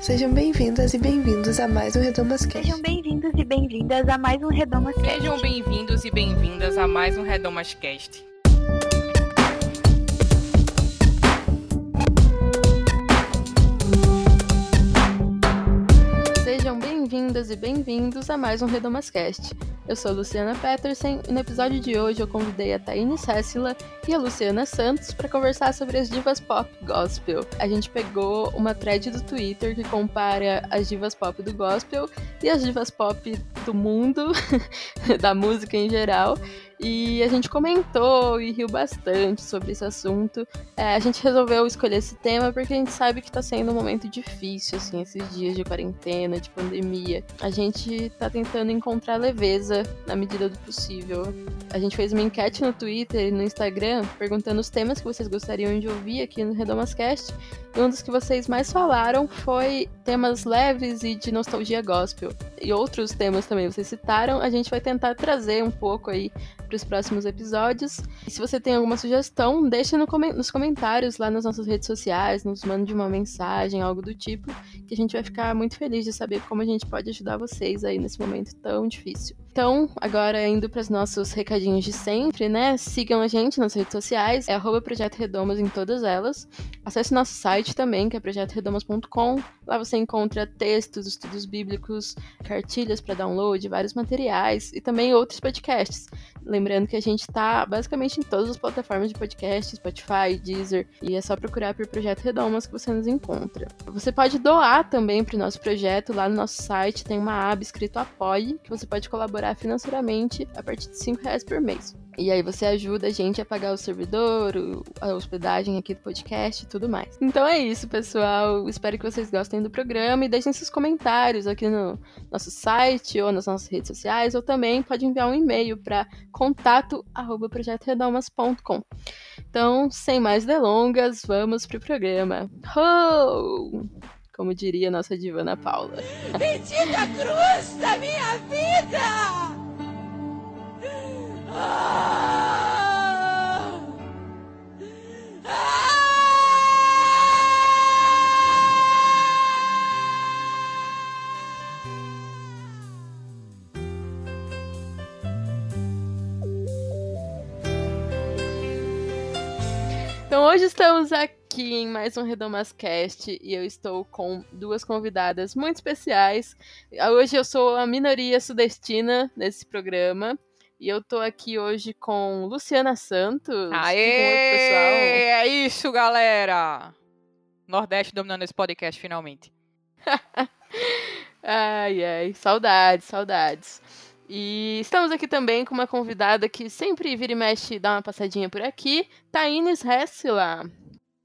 Sejam bem-vindas e bem-vindos a mais um Redomas Cast. Sejam bem-vindos e bem-vindas a mais um Redomas Cast. Sejam bem-vindos e bem-vindas a mais um Redomas Cast. Sejam bem-vindas e bem-vindos a mais um Redomascast. Eu sou Luciana Petersen e no episódio de hoje eu convidei a Taine Cécila e a Luciana Santos para conversar sobre as divas pop gospel. A gente pegou uma thread do Twitter que compara as divas pop do gospel e as divas pop do mundo, da música em geral, e a gente comentou e riu bastante sobre esse assunto. É, a gente resolveu escolher esse tema porque a gente sabe que está sendo um momento difícil, assim, esses dias de quarentena, de pandemia. A gente está tentando encontrar leveza na medida do possível. A gente fez uma enquete no Twitter e no Instagram perguntando os temas que vocês gostariam de ouvir aqui no Redomascast. E um dos que vocês mais falaram foi temas leves e de nostalgia gospel. E outros temas também vocês citaram. A gente vai tentar trazer um pouco aí para os próximos episódios. E se você tem alguma sugestão, deixe no com nos comentários lá nas nossas redes sociais, nos mande uma mensagem, algo do tipo, que a gente vai ficar muito feliz de saber como a gente pode ajudar vocês aí nesse momento tão difícil. Então, agora indo para os nossos recadinhos de sempre, né? Sigam a gente nas redes sociais, é arroba Projeto Redomas em todas elas. Acesse nosso site também, que é projetoredomas.com. Lá você encontra textos, estudos bíblicos, cartilhas para download, vários materiais e também outros podcasts. Lembrando que a gente está basicamente em todas as plataformas de podcast, Spotify, Deezer, e é só procurar por Projeto Redomas que você nos encontra. Você pode doar também para o nosso projeto, lá no nosso site tem uma aba escrito Apoie, que você pode colaborar financeiramente a partir de 5 reais por mês. E aí você ajuda a gente a pagar o servidor, a hospedagem aqui do podcast e tudo mais. Então é isso, pessoal. Espero que vocês gostem do programa e deixem seus comentários aqui no nosso site ou nas nossas redes sociais, ou também pode enviar um e-mail para contato@projetoredomas.com. Então, sem mais delongas, vamos pro programa. Ho! Como diria nossa diva Ana Paula. Bendita cruz da minha vida! Ah! Ah! Então hoje estamos aqui em mais um Redomascast e eu estou com duas convidadas muito especiais. Hoje eu sou a minoria sudestina nesse programa. E eu tô aqui hoje com Luciana Santos. Aê! É isso, galera! Nordeste dominando esse podcast finalmente. Ai, ai, saudades, saudades. E estamos aqui também com uma convidada que sempre vira e mexe dá uma passadinha por aqui, Taines Hessila.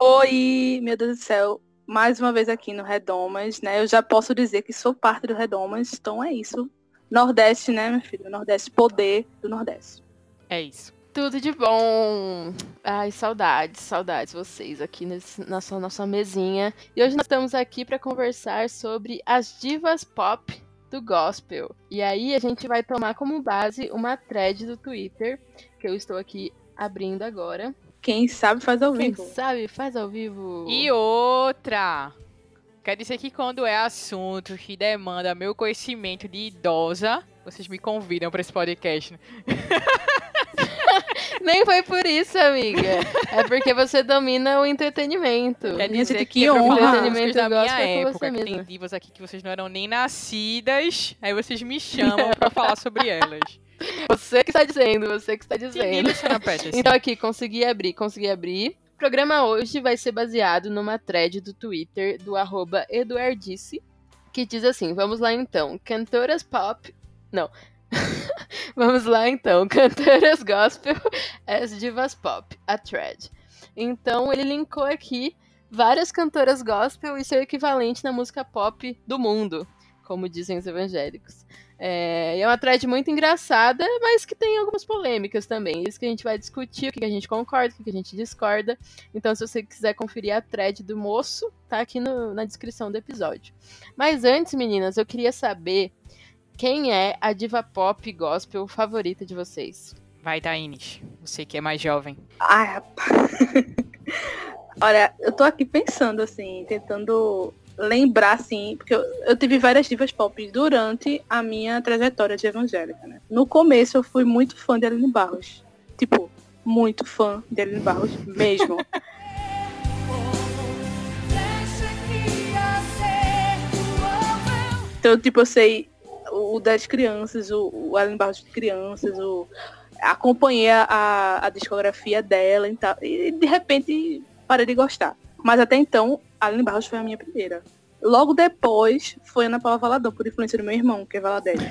Oi, meu Deus do céu. Mais uma vez aqui no Redomas, né? Eu já posso dizer que sou parte do Redomas, então é isso. Nordeste, né, meu filho? Nordeste, poder do Nordeste. É isso. Tudo de bom. Ai, saudades, saudades vocês aqui nesse, na sua nossa mesinha. E hoje nós estamos aqui para conversar sobre as divas pop do gospel. E aí a gente vai tomar como base uma thread do Twitter que eu estou aqui abrindo agora. Quem sabe faz ao Quem vivo. sabe faz ao vivo. E outra! Quer dizer que quando é assunto que demanda meu conhecimento de idosa, vocês me convidam para esse podcast. né? Nem foi por isso, amiga. É porque você domina o entretenimento. Quer dizer que, que é honra. falar Entretenimento da minha é época, que tem divas aqui que vocês não eram nem nascidas, aí vocês me chamam pra falar sobre elas. Você que está dizendo, você que está dizendo. Então aqui, consegui abrir, consegui abrir. O programa hoje vai ser baseado numa thread do Twitter do arroba Eduardice, que diz assim, vamos lá então, cantoras pop... Não. vamos lá então, cantoras gospel as divas pop, a thread. Então ele linkou aqui várias cantoras gospel e seu equivalente na música pop do mundo, como dizem os evangélicos. É, é uma thread muito engraçada, mas que tem algumas polêmicas também. Isso que a gente vai discutir, o que a gente concorda, o que a gente discorda. Então, se você quiser conferir a thread do moço, tá aqui no- na descrição do episódio. Mas antes, meninas, eu queria saber quem é a diva pop gospel favorita de vocês. Vai, Taines. Você que é mais jovem. Ai, rapaz. Olha, eu tô aqui pensando, assim, tentando lembrar, assim, porque eu, eu tive várias divas pop durante a minha trajetória de evangélica, né? No começo eu fui muito fã de Aline Barros. Tipo, muito fã de Aline Barros mesmo. então, tipo, eu sei o das crianças, o, o Aline Barros de crianças, o acompanhei a, a discografia dela e, tal, e de repente parei de gostar. Mas até então, Aline Barros foi a minha primeira. Logo depois foi Ana Paula Valadão, por influência do meu irmão, que é Valadete.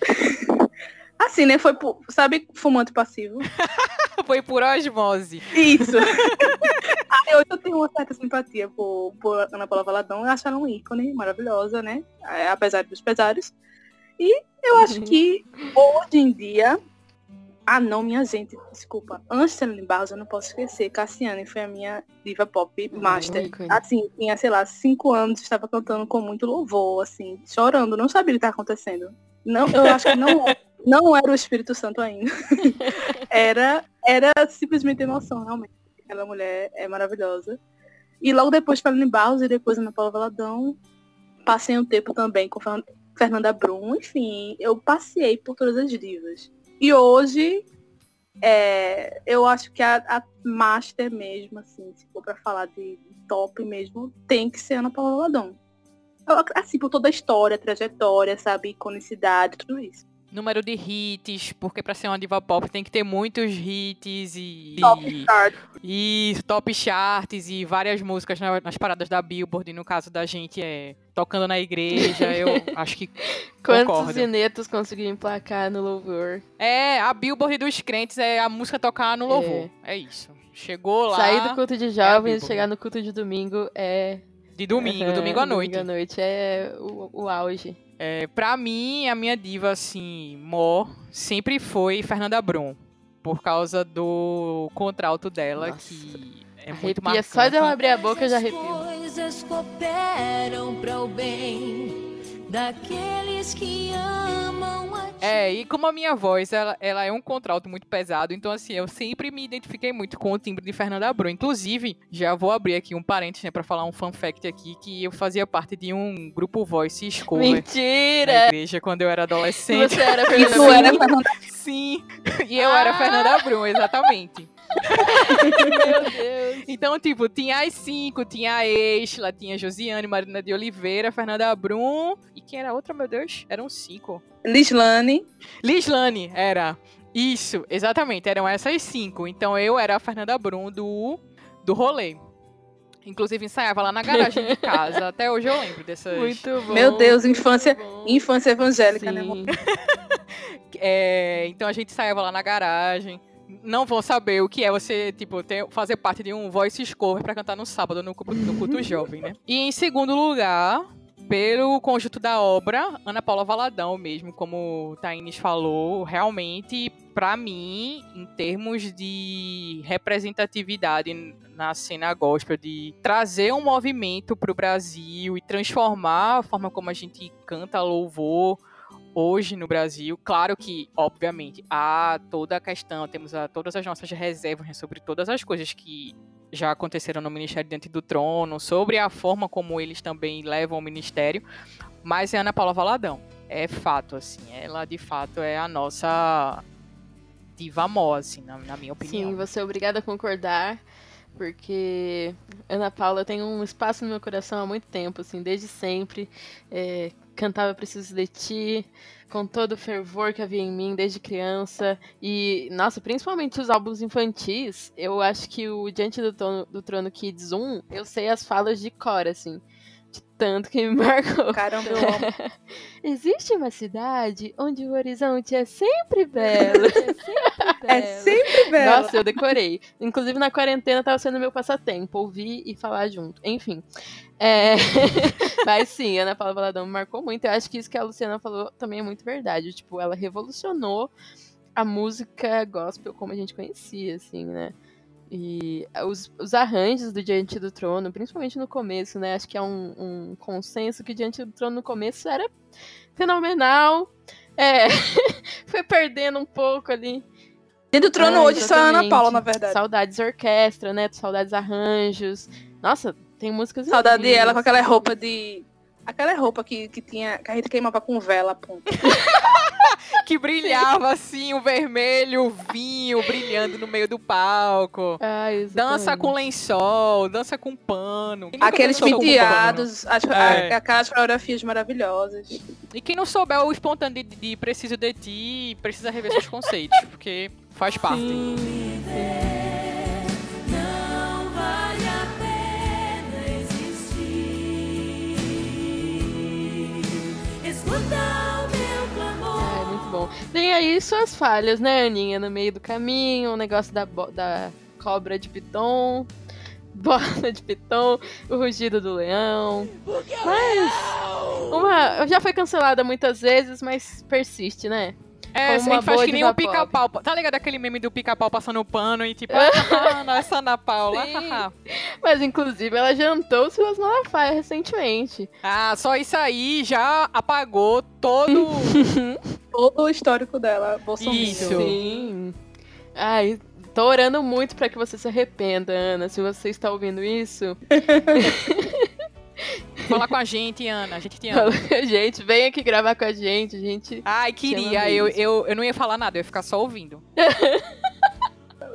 assim, né? Foi por, sabe, fumante passivo. foi por osmose. Isso. Aí hoje eu tenho uma certa simpatia por, por Ana Paula Valadão. Eu acho ela um ícone maravilhosa, né? É, apesar dos pesares. E eu acho que hoje em dia ah, não, minha gente, desculpa. Antes de Barros, eu não posso esquecer. Cassiane foi a minha diva pop master. Assim, tinha, sei lá, cinco anos, estava cantando com muito louvor, assim, chorando. Não sabia o que estava acontecendo. Não, eu acho que não, não era o Espírito Santo ainda. era, era simplesmente emoção, realmente. Aquela mulher é maravilhosa. E logo depois Ellen Barros e depois Ana Paula Valadão. Passei um tempo também com Fernanda Brum. Enfim, eu passei por todas as divas. E hoje, é, eu acho que a, a, Master mesmo, assim, se for pra falar de top mesmo, tem que ser Ana Paula Ladon. Assim, por toda a história, trajetória, sabe, iconicidade, tudo isso número de hits, porque para ser uma diva pop tem que ter muitos hits e top chart. e top charts e várias músicas nas paradas da Billboard, no caso da gente é tocando na igreja, eu acho que Quantos concordo. zinetos conseguiu emplacar no louvor? É, a Billboard dos crentes é a música tocar no louvor. É, é isso. Chegou lá. Sair do culto de jovens, é chegar no culto de domingo é de domingo, domingo à noite. Domingo à noite é o, o auge. É, pra mim, a minha diva, assim, mó, sempre foi Fernanda Brum. Por causa do contralto dela, Nossa. que é Arrepia. muito marcante. Só de ela abrir a boca já arrepio. coisas cooperam para o bem daqueles que amam a ti. É, e como a minha voz, ela, ela é um contralto muito pesado, então assim, eu sempre me identifiquei muito com o timbre de Fernanda Brum. Inclusive, já vou abrir aqui um parênteses, né, pra falar um fun fact aqui, que eu fazia parte de um grupo voice cover. Mentira! Na igreja, quando eu era adolescente. Você era Fernanda Brum? Sim, e eu ah. era Fernanda Brum, exatamente. Meu Deus. Então, tipo, tinha as cinco, tinha a Exla, tinha a Josiane, Marina de Oliveira, Fernanda Brum. E quem era a outra, meu Deus? Eram cinco. Lislane. Lislane, era. Isso, exatamente, eram essas cinco. Então eu era a Fernanda Brum do, do rolê. Inclusive ensaiava lá na garagem de casa. Até hoje eu lembro dessas. Muito bom. Meu Deus, infância, infância evangélica, né, Sim. né? é, então a gente ensaiava lá na garagem não vão saber o que é você, tipo, ter, fazer parte de um voice cover para cantar no sábado no, no culto jovem, né? E em segundo lugar, pelo conjunto da obra, Ana Paula Valadão mesmo, como o Thaís falou, realmente, para mim, em termos de representatividade na cena gospel, de trazer um movimento para o Brasil e transformar a forma como a gente canta louvor, hoje no Brasil. Claro que, obviamente, há toda a questão, temos a, todas as nossas reservas né, sobre todas as coisas que já aconteceram no Ministério Diante do Trono, sobre a forma como eles também levam o ministério, mas é Ana Paula Valadão. É fato, assim, ela de fato é a nossa diva mó, assim, na, na minha opinião. Sim, você é obrigada a concordar porque Ana Paula tem um espaço no meu coração há muito tempo, assim, desde sempre. É, cantava Preciso de Ti, com todo o fervor que havia em mim desde criança. E, nossa, principalmente os álbuns infantis, eu acho que o Diante do Trono, do Trono Kids 1, eu sei as falas de cor, assim tanto que me marcou. Caramba, eu amo. Existe uma cidade onde o horizonte é sempre belo. É sempre belo. É sempre belo. Nossa, eu decorei. Inclusive na quarentena tava sendo meu passatempo, ouvir e falar junto. Enfim. É... Mas sim, Ana Paula Valadão me marcou muito. Eu acho que isso que a Luciana falou também é muito verdade. Tipo, ela revolucionou a música gospel como a gente conhecia, assim, né? E os, os arranjos do Diante do Trono, principalmente no começo, né? Acho que é um, um consenso que Diante do Trono no começo era fenomenal. É, foi perdendo um pouco ali. Diante do Trono Ah, hoje só é Ana. Paula, na verdade. Saudades orquestra, né? Saudades arranjos. Nossa, tem músicas Saudade incríveis. dela com aquela roupa de. Aquela roupa que, que tinha. Que a gente queimava com vela, ponto. Que brilhava assim, o vermelho, o vinho brilhando no meio do palco. Ah, Dança com lençol, dança com pano. Aqueles penteados, as, É. aquelas coreografias maravilhosas. E quem não souber o espontâneo de, de Preciso de Ti, precisa rever seus conceitos, porque faz parte. Sim, bom. Tem aí suas falhas, né, Aninha? No meio do caminho, o negócio da, da cobra de piton, bola de piton, o rugido do leão. Mas uma já foi cancelada muitas vezes, mas persiste, né? É, Como a uma gente faz que nem o pica-pau. Tá ligado aquele meme do pica-pau passando pano e tipo, ah, não, essa Ana Paula. Mas inclusive ela jantou o Silas Malafaia recentemente. ah, só isso aí já apagou todo. Todo o histórico dela, Bolsonaro. Isso. Sim. Ai, tô orando muito pra que você se arrependa, Ana. Se você está ouvindo isso, Fala com a gente, Ana. A gente te ama. fala com a gente, vem aqui gravar com a gente, a gente. Ai, queria. Eu, eu, eu não ia falar nada, eu ia ficar só ouvindo.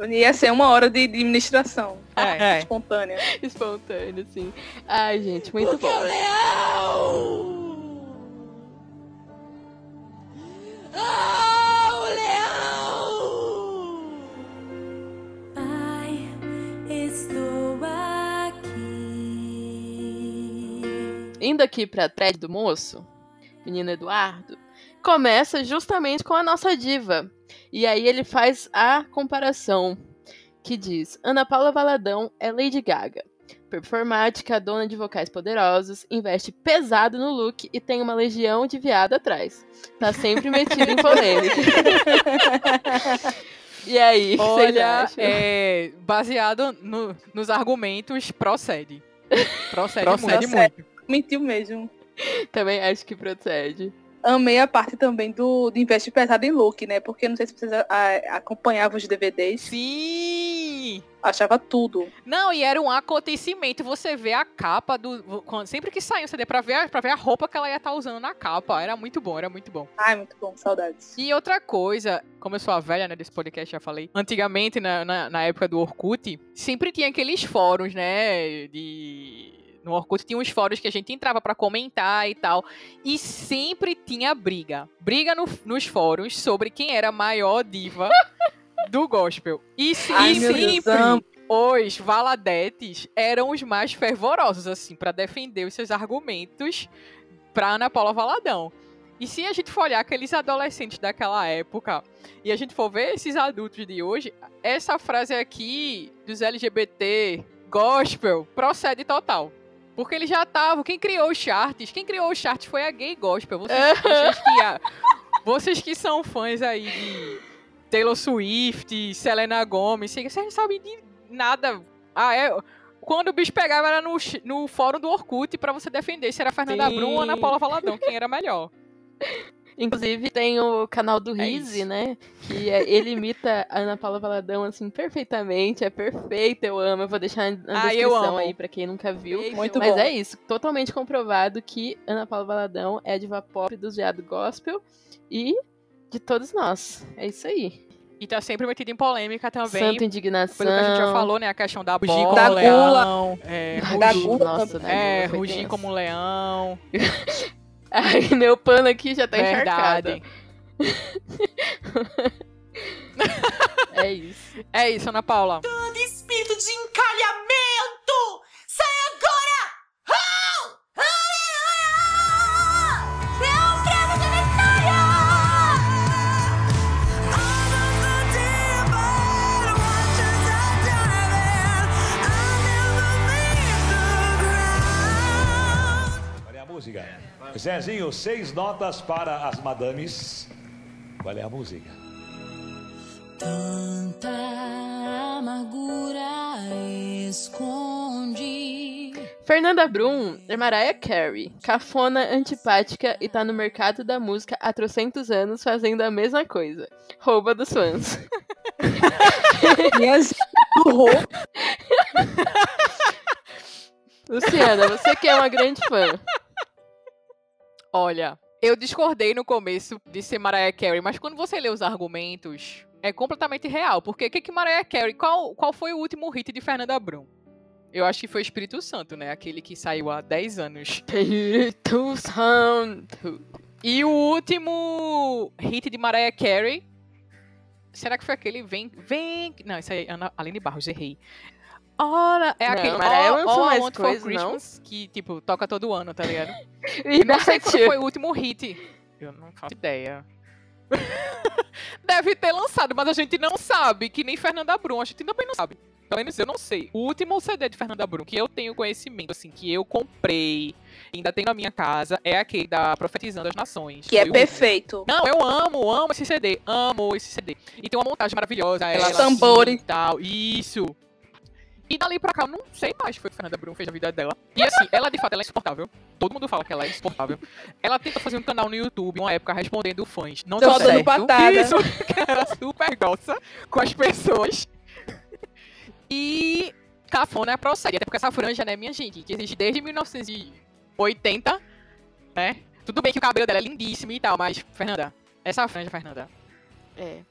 Ia ser uma hora de, administração. É. Espontânea. Espontâneo, assim. Ai, gente, muito bom. Pai, estou aqui. Indo aqui pra thread do moço, menino Eduardo, começa justamente com a nossa diva. E aí ele faz a comparação que diz: Ana Paula Valadão é Lady Gaga. Performática, dona de vocais poderosos, investe pesado no look e tem uma legião de viado atrás. Tá sempre metido em polêmica. e aí, Olha, é, baseado no- nos argumentos, procede. Procede, Procede. muito. Mentiu mesmo. Também acho que procede. Amei a parte também do, do investe pesado em look, né? Porque não sei se vocês a- a- acompanhavam os DVDs. Sim! Achava tudo. Não, e era um acontecimento. Você vê a capa do. quando- Sempre que saiu um CD pra ver, a- pra ver a roupa que ela ia estar usando na capa. Era muito bom, era muito bom. Ai, muito bom. Saudades. E outra coisa, como eu sou a velha, né, desse podcast, já falei. Antigamente, na, na, na época do Orkut, sempre tinha aqueles fóruns, né, de... No Orkut tinha uns fóruns que a gente entrava pra comentar e tal. E sempre tinha briga. Briga no- nos fóruns sobre quem era a maior diva do gospel. E, Ai, e sempre os valadetes eram os mais fervorosos, assim, pra defender os seus argumentos pra Ana Paula Valadão. E se a gente for olhar aqueles adolescentes daquela época e a gente for ver esses adultos de hoje, essa frase aqui dos LGBT gospel procede total. Porque eles já estavam. Quem criou os charts? Quem criou os charts foi a gay gospel. Vocês, vocês que, vocês que são fãs aí de Taylor Swift, Selena Gomez, vocês não sabem de nada. Ah, é. Quando o bicho pegava era no, no fórum do Orkut pra você defender se era Fernanda Sim. Brum ou Ana Paula Valadão, quem era melhor. Inclusive tem o canal do É Rizzi, isso. né? Que é- ele imita a Ana Paula Valadão, assim, perfeitamente. É perfeito, eu amo. Eu vou deixar na Ah, eu descrição amo. aí pra quem nunca viu. Muito Mas bom. é isso, totalmente comprovado que Ana Paula Valadão é a diva pop dos viado gospel e de todos nós. É isso aí. E tá sempre metido em polêmica também. Santa indignação. Pelo que a gente já falou, né? A questão da Rugir bola, como leão. É, Da rugir, gula Nossa, da é, gula rugir como um leão. Ai, meu pano aqui já tá encharcado. Verdade. É isso. É isso, Ana Paula. espírito de encalhamento! Zezinho, seis notas para as madames. Qual é a música? Tanta amargura esconde. Fernanda Brum é Mariah Carey, cafona, antipática e tá no mercado da música há trocentos anos fazendo a mesma coisa. Rouba dos fãs. Minha gente, burrou. Luciana, você que é uma grande fã. Olha, eu discordei no começo de ser Mariah Carey, mas quando você lê os argumentos, é completamente real. Porque o que, que Mariah Carey. Qual, qual foi o último hit de Fernanda Brum? Eu acho que foi Espírito Santo, né? Aquele que saiu há 10 anos. Espírito Santo. E o último hit de Mariah Carey. Será que foi aquele Vem. Vem. Não, isso aí é Ana Aline Barros, errei. Ora, é Não, aquele Mariah All, All I Want coisa, for não? Christmas, que, tipo, toca todo ano, tá ligado? Não sei qual foi o último hit. Eu não faço ideia. Deve ter lançado, mas a gente não sabe, que nem Fernanda Brum, a gente também não sabe. Pelo menos eu não sei. O último CD de Fernanda Brum que eu tenho conhecimento, assim, que eu comprei, ainda tenho na minha casa, é aquele da Profetizando as Nações. Que é Foi o último. perfeito. Não, eu amo, amo esse CD. Amo esse CD. E tem uma montagem maravilhosa. Ela tambores. assim e tal. Isso. E dali pra cá, eu não sei mais o que foi que Fernanda Brum fez na vida dela. E assim, ela de fato ela é insuportável. Todo mundo fala que ela é insuportável. Ela tenta fazer um canal no YouTube, uma época, respondendo fãs. Não Só deu certo. patada. Isso, que era super grossa com as pessoas. E cafona procede. Até porque essa franja, né, minha gente, que existe desde 1980, né? Tudo bem que o cabelo dela é lindíssimo e tal, mas, Fernanda, essa franja, Fernanda. É.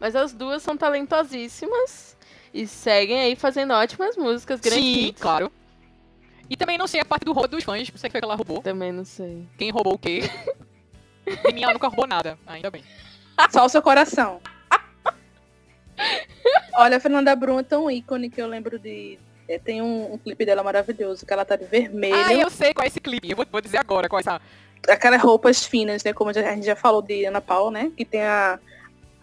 Mas as duas são talentosíssimas e seguem aí fazendo ótimas músicas, grandes Sim, hits. claro. E também não sei a parte do roubo dos fãs, não sei o que foi que ela roubou. Também não sei. Quem roubou o quê? E minha nunca roubou nada, ainda bem. Só o seu coração. Olha, a Fernanda Brum é tão ícone que eu lembro de. é, Tem um, um clipe dela maravilhoso, que ela tá de vermelho. Ah, eu sei qual é esse clipe. Eu vou, vou dizer agora qual é essa. Aquelas roupas finas, né? Como a gente já falou de Ana Paula, né? Que tem a.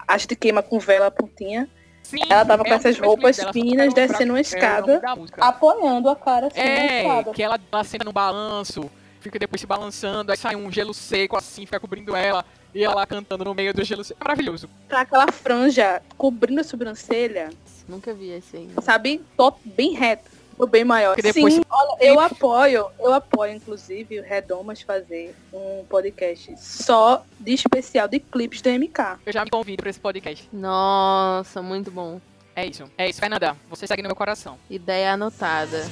A gente queima com vela pontinha. Sim, Ela tava com é um essas roupas finas, descendo uma é escada. Apoiando a cara assim na É, escada. que ela, ela senta no balanço, fica depois se balançando, aí sai um gelo seco assim, fica cobrindo ela, e ela lá cantando no meio do gelo seco. É maravilhoso. Pra aquela franja cobrindo a sobrancelha, Nunca vi esse ainda. sabe? Tô bem reto. Bem maior. Que depois- Sim, olha, eu apoio, eu apoio, inclusive, o Redomas fazer um podcast só de especial de clipes do MK. Eu já me convido pra esse podcast. Nossa, muito bom. É isso. É isso, Fernanda. Você segue no meu coração. Ideia anotada.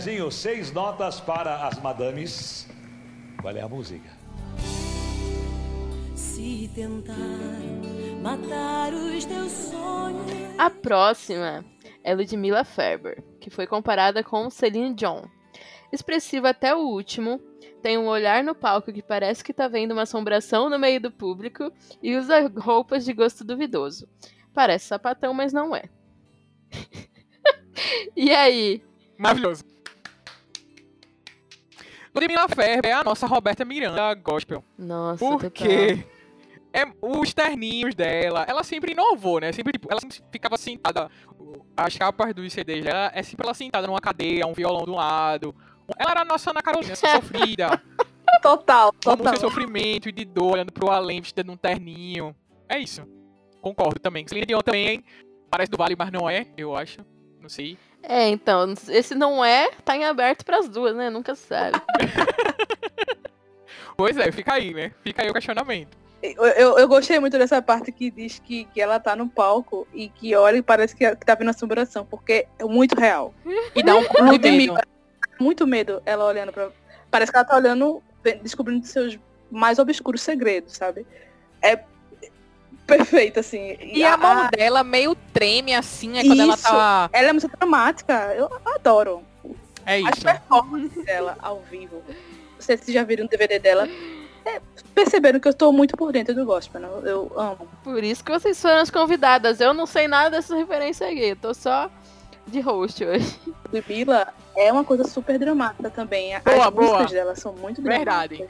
Zezinho, seis notas para as madames. Qual é a música? Se tentar matar os teus sonhos. A próxima é Ludmilla Ferber, que foi comparada com Celine Dion. Expressiva até o último, tem um olhar no palco que parece que tá vendo uma assombração no meio do público e usa roupas de gosto duvidoso. Parece sapatão, mas não é. e aí? Maravilhoso. Ludmilla Ferber é a nossa Roberta Miranda gospel. Nossa, Por total. quê? É, os terninhos dela, ela sempre inovou, né? Sempre, tipo, ela sempre ficava sentada. As capas dos CDs dela é sempre ela sentada numa cadeira, um violão de um lado. Ela era a nossa Ana Carolina, sofrida. Total, com total. seu sofrimento e de dor, olhando pro além, vestida num terninho. É isso. Concordo também. Celine Dion também parece do Vale, mas não é, eu acho. Não sei. É, então, esse não é, tá em aberto pras duas, né? Nunca se sabe. Pois é, fica aí, né? Fica aí o questionamento. Eu, eu, eu gostei muito dessa parte que diz que, que ela tá no palco e que olha e parece que, tá vendo assombração, porque é muito real. E dá um pouco de medo. Muito medo ela olhando pra. Parece que ela tá olhando, descobrindo seus mais obscuros segredos, sabe? É perfeito, assim. E a mão dela meio treme assim, é quando ela Isso. tá. Ela é muito dramática. Eu adoro. É As isso. performances dela ao vivo. Não sei se vocês já viram o DVD dela. É, perceberam que eu tô muito por dentro do gospel, né? Eu, amo. Por isso que vocês foram as convidadas. Eu não sei nada dessa referência aqui. Eu tô só de host hoje. Ludmilla é uma coisa super dramática também. As Boa, músicas boa. dela são muito Verdade.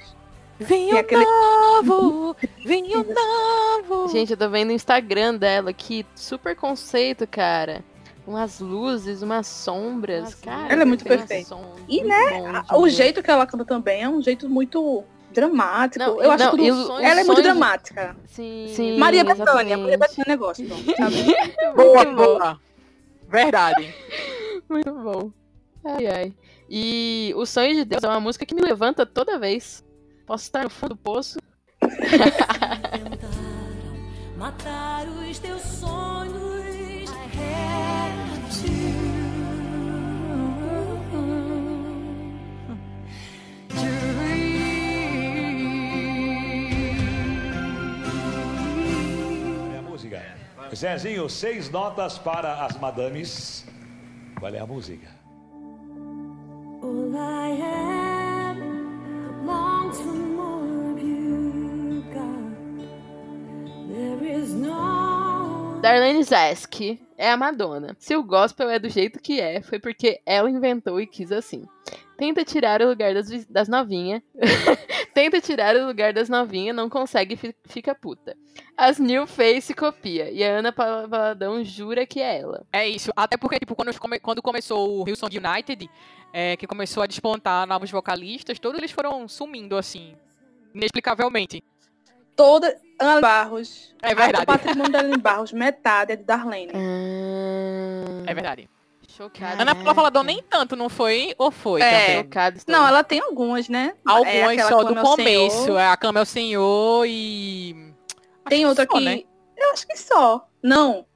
Vinho aquele- novo! Vinho novo! Gente, eu tô vendo o Instagram dela aqui. Super conceito, cara. Umas luzes, umas sombras. Cara, Ela é muito perfeita. Som, E, muito né, bom O ver. jeito que ela canta também é um jeito muito dramático. Não, eu acho não, tudo... e os Ela é muito dramática. Sim, Sim, Maria Bethânia. Maria Bethânia é sabe? Boa, Muito bom. boa. Verdade. Muito bom. Ai, ai. E O Sonho de Deus é uma música que me levanta toda vez. Posso estar no fundo do poço. Tentaram matar os teus sonhos. I had é? Zezinho, seis notas para as madames. Qual é a música? All I Darlene Zesk é a Madonna. Se o gospel é do jeito que é, foi porque ela inventou e quis assim. Tenta tirar o lugar das, das novinhas. Tenta tirar o lugar das novinhas, não consegue, fi- fica puta. As New Face copia. E a Ana Paula Valadão jura que é ela. É isso. Até porque, tipo, quando, come- quando começou o Hillsong United, é, que começou a despontar novos vocalistas, todos eles foram sumindo, assim, inexplicavelmente. Toda. Ana Barros. É verdade. O patrimônio da Ana Barros, metade é de Darlene. Ah, É verdade. Chocada. Ana Paula Valadão nem tanto, não foi? Ou foi É. Chocada. estou. Não, ela tem algumas, né? É Algumas aquela só do começo. Senhor. É a Cama é o Senhor e... Acho Tem que outra só, que. né? Eu acho que só. Não.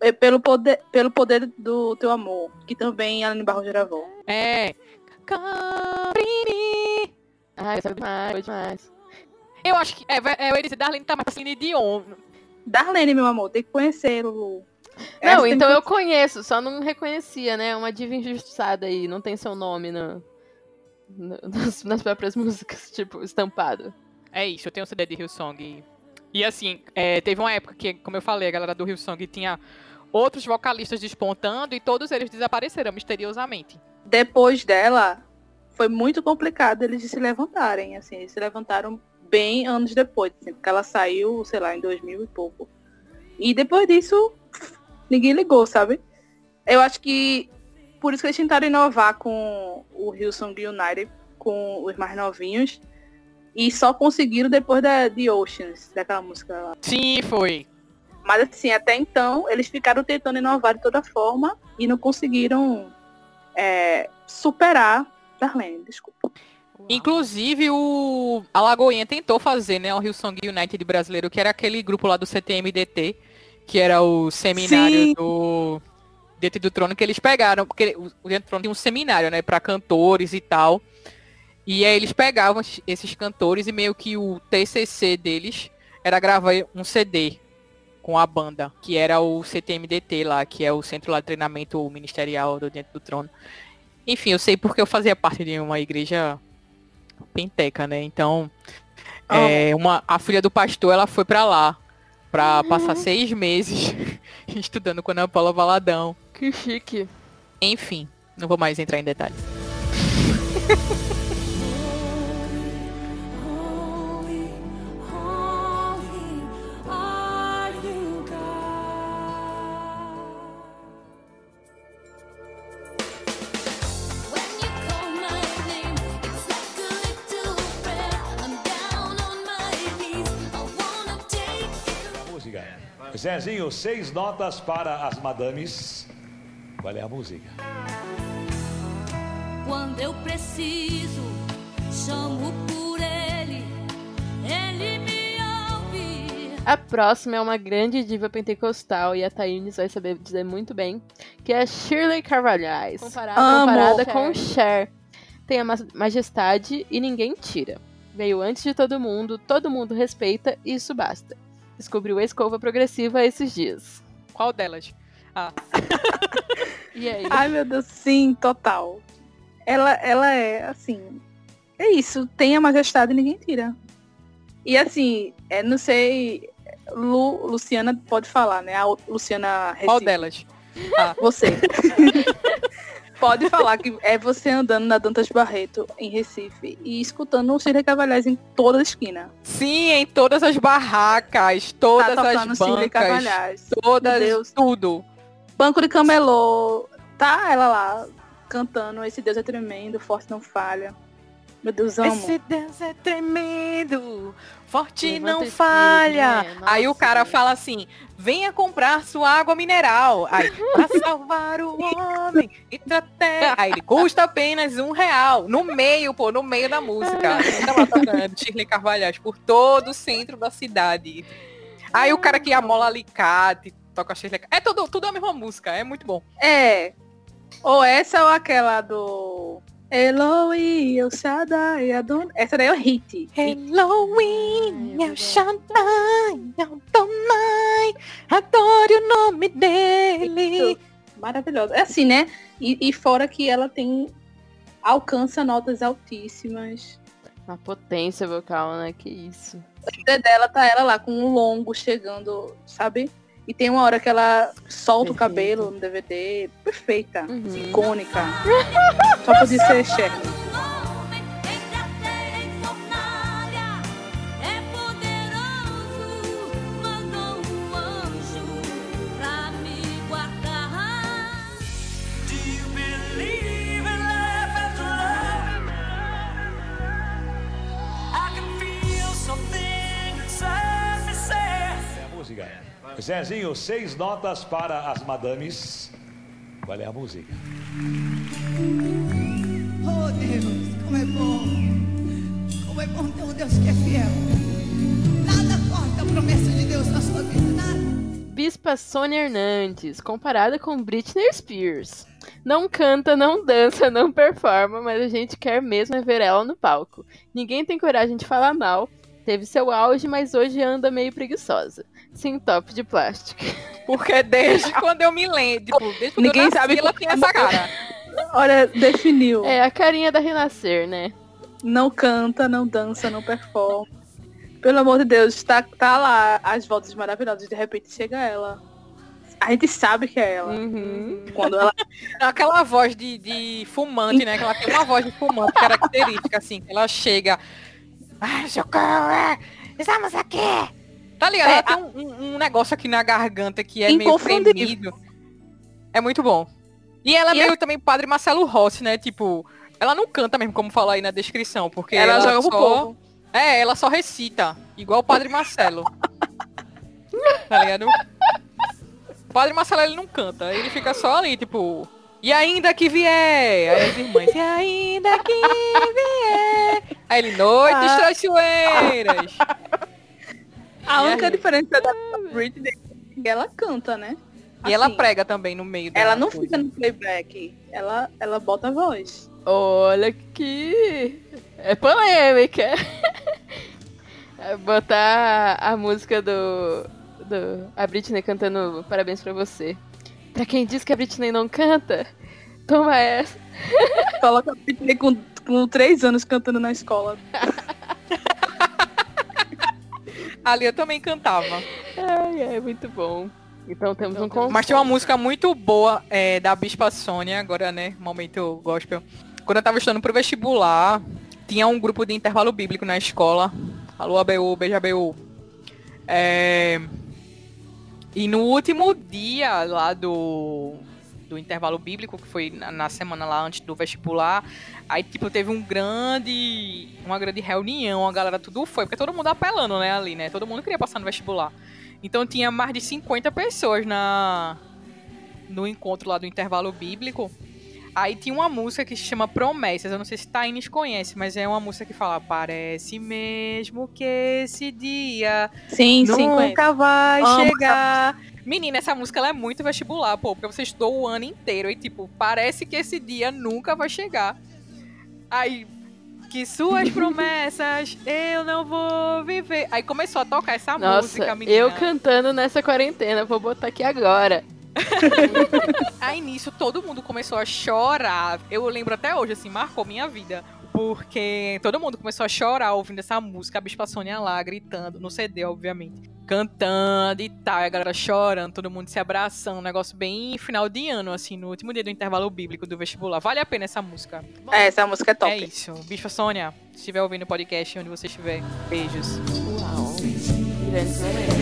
É pelo poder, pelo poder do teu amor. Que também a Aline Barros gravou. É... Cabrini. Ai, sabe demais, foi demais. Eu acho que... É, é, eu ia dizer, Darlene tá mais pra Celine Dion. Darlene, meu amor, tem que conhecer, Lulu. Não, Essa tem então que- eu conheço, só não reconhecia, né? Uma diva injustiçada aí, não tem seu nome no, no- nas, nas próprias músicas, tipo, estampado. É isso, eu tenho um CD de Hillsong. E, e assim, é, teve uma época que, como eu falei, a galera do Hillsong tinha outros vocalistas despontando e todos eles desapareceram misteriosamente. Depois dela, foi muito complicado eles se levantarem. Assim, eles se levantaram bem anos depois. Assim, porque ela saiu, sei lá, em 2000 e pouco. E depois disso, ninguém ligou, sabe? Eu acho que por isso que eles tentaram inovar com o Hillsong United, com os mais novinhos. E só conseguiram depois da The Oceans, daquela música lá. Sim, foi. Mas assim, até então, eles ficaram tentando inovar de toda forma e não conseguiram é, superar Darlene, desculpa. Inclusive, o a Lagoinha tentou fazer, né, o Hillsong United brasileiro, que era aquele grupo lá do CTMDT, que era o seminário Sim. do Dentro do Trono, que eles pegaram, porque o Dentro do Trono tinha um seminário, né, pra cantores e tal. E aí eles pegavam es- esses cantores e meio que o TCC deles era gravar um CD com a banda, que era o CTMDT lá, que é o Centro lá de Treinamento Ministerial do Dentro do Trono. Enfim, eu sei porque eu fazia parte de uma igreja penteca, né? Então, é, uma, a filha do pastor, ela foi pra lá pra passar seis meses estudando com a Ana Paula Valadão. Que chique. Enfim, não vou mais entrar em detalhes. Zezinho, seis notas para as madames. Qual é a música? Quando eu preciso, chamo por ele, ele me ouve. A próxima é uma grande diva pentecostal e a Thaís vai saber dizer muito bem, que é Shirley Carvalhais. Comparada, comparada com Cher. Tem a ma- majestade e ninguém tira. Veio antes de todo mundo, todo mundo respeita e isso basta. Descobriu a escova progressiva esses dias. Qual delas? E aí? Ai, meu Deus, sim, total. Ela, ela é, assim, é isso, tem a majestade e ninguém tira. E assim, é, não sei, Lu, Luciana pode falar, né? A Luciana Qual Recife. delas? Você. pode falar que é você andando na Dantas Barreto, em Recife, e escutando o Cília Cavalhais em toda a esquina. Sim, em todas as barracas, todas tá as bancas, todas, tudo. Banco de Camelô, tá ela lá cantando Esse Deus é tremendo, forte não falha. Meu Deus, amo. Esse dança é tremendo, forte Levanta não espírito, falha. né? Aí o cara fala assim: venha comprar sua água mineral. Aí, pra salvar o homem, entra até. Aí ele custa apenas um real. No meio, pô, no meio da música. Ainda lá tocando Shirley Carvalhais por todo o centro da cidade. Aí o cara que amola alicate, toca Shirley É tudo, tudo a mesma música, é muito bom. É. Ou essa ou aquela do. Eloi, El Shaddai, Adon... Essa daí é o hit. É El Shaddai, Adonai, adore o nome dele. Maravilhosa. É assim, né? E, e fora que ela tem. alcança notas altíssimas. Uma potência vocal, né? Que isso. O dela tá ela lá com um longo chegando, sabe? E tem uma hora que ela solta o Perfeito. cabelo no DVD. Perfeita. Uhum. Icônica. Só podia ser chefe. Zezinho, seis notas para as madames. Qual é a música? Oh Deus, como é bom. Como é bom ter um Deus que é fiel. Nada corta a promessa de Deus na sua vida, nada. Bispa Sônia Hernandes, comparada com Britney Spears. Não canta, não dança, não performa, mas a gente quer mesmo é ver ela no palco. Ninguém tem coragem de falar mal. Teve seu auge, mas hoje anda meio preguiçosa. Sim, top de plástico. Porque desde quando eu me lembro, tipo, desde quando Ninguém eu nasci, sabe ela tem essa cara. Olha, definiu. É a carinha da Renascer, né? Não canta, não dança, não performa. Pelo amor de Deus, tá, tá lá as voltas maravilhosas. De repente chega ela. A gente sabe que é ela. Uhum. Quando ela. Aquela voz de, de fumante, né? Que ela tem uma voz de fumante característica, assim. que Ela chega. Ai, socorro! Estamos aqui! Tá ligado? É, ela tem um, um- um negócio aqui na garganta que é meio tremido. É muito bom. E ela é E meio também padre Marcelo Rossi, né? Tipo, ela não canta mesmo, como fala aí na descrição, porque Ela, ela, joga pro só... povo. É, ela só recita, igual o Padre Marcelo. tá ligado? O Padre Marcelo ele não canta, ele fica só ali, tipo. E ainda que vier, aí as irmãs, e ainda que vier. Aí ele, noites Ah. traiçoeiras. A única diferença da Britney é que ela canta, né? E ela Assim, prega também no meio Ela não coisa. fica no playback. Ela, ela bota a voz. Olha que. É polêmica. É Botar a música do. do a Britney cantando Parabéns pra você. Pra quem diz que a Britney não canta, toma essa. Coloca a Britney com, com três anos cantando na escola. Ali eu também cantava. Ai, é muito bom. Então temos um consenso. Mas tinha uma música muito boa é, da Bispa Sônia, agora, né? Momento gospel. Quando eu tava estudando pro vestibular, tinha um grupo de intervalo bíblico na escola. Alô, ABU, beijo ABU. É... E no último dia lá do, do intervalo bíblico, que foi na, na semana lá antes do vestibular, aí tipo teve um grande. uma grande reunião, a galera tudo foi, porque todo mundo apelando, né, ali, né? Todo mundo queria passar no vestibular. Então tinha mais de 50 pessoas na no encontro lá do intervalo bíblico. Aí tinha uma música que se chama Promessas. Eu não sei se Taines conhece, mas é uma música que fala: Parece mesmo que esse dia Sim, nunca vai Amo chegar. Menina, essa música ela é muito vestibular, pô, porque você estudou o ano inteiro e, tipo, parece que esse dia nunca vai chegar. Aí, que suas promessas eu não vou viver. Aí começou a tocar essa Nossa, música, menina. eu cantando nessa quarentena, vou botar aqui agora. Aí nisso todo mundo começou a chorar. Eu lembro até hoje, assim, marcou minha vida. Porque todo mundo começou a chorar ouvindo essa música, a Bispa Sônia lá gritando, no CD, obviamente. Cantando e tal, e a galera chorando, todo mundo se abraçando, um negócio bem final de ano, assim, no último dia do intervalo bíblico do vestibular. Vale a pena essa música. É, essa música é top. É isso. Bispa Sônia, se estiver ouvindo o podcast, onde você estiver, beijos. Uau. Grandes momentos.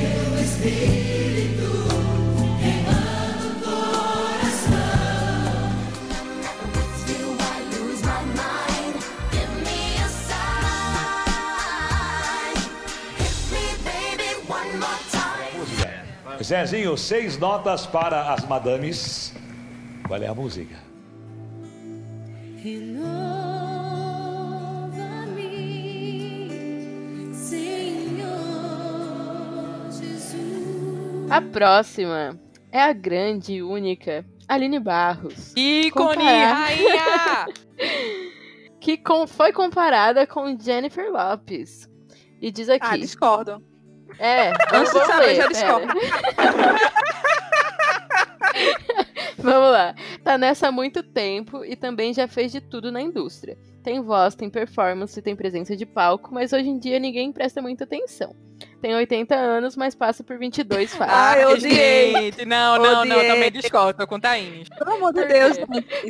Zezinho, seis notas para as madames. Qual é a música? Renova-me, Senhor Jesus. A próxima é a grande e única Aline Barros. Ícone, Comparar. rainha! que com- foi comparada com Jennifer Lopes. E diz aqui. Ah, discordo. É, Antes de vamos saber, já pera. Vamos lá. Tá nessa há muito tempo e também já fez de tudo na indústria. Tem voz, tem performance, tem presença de palco, mas hoje em dia ninguém presta muita atenção. Tem 80 anos, mas passa por 22 fácil. Ah, eu odiei. gente, não, não, não, também discordo, tô com Thaís. Pelo amor de Deus.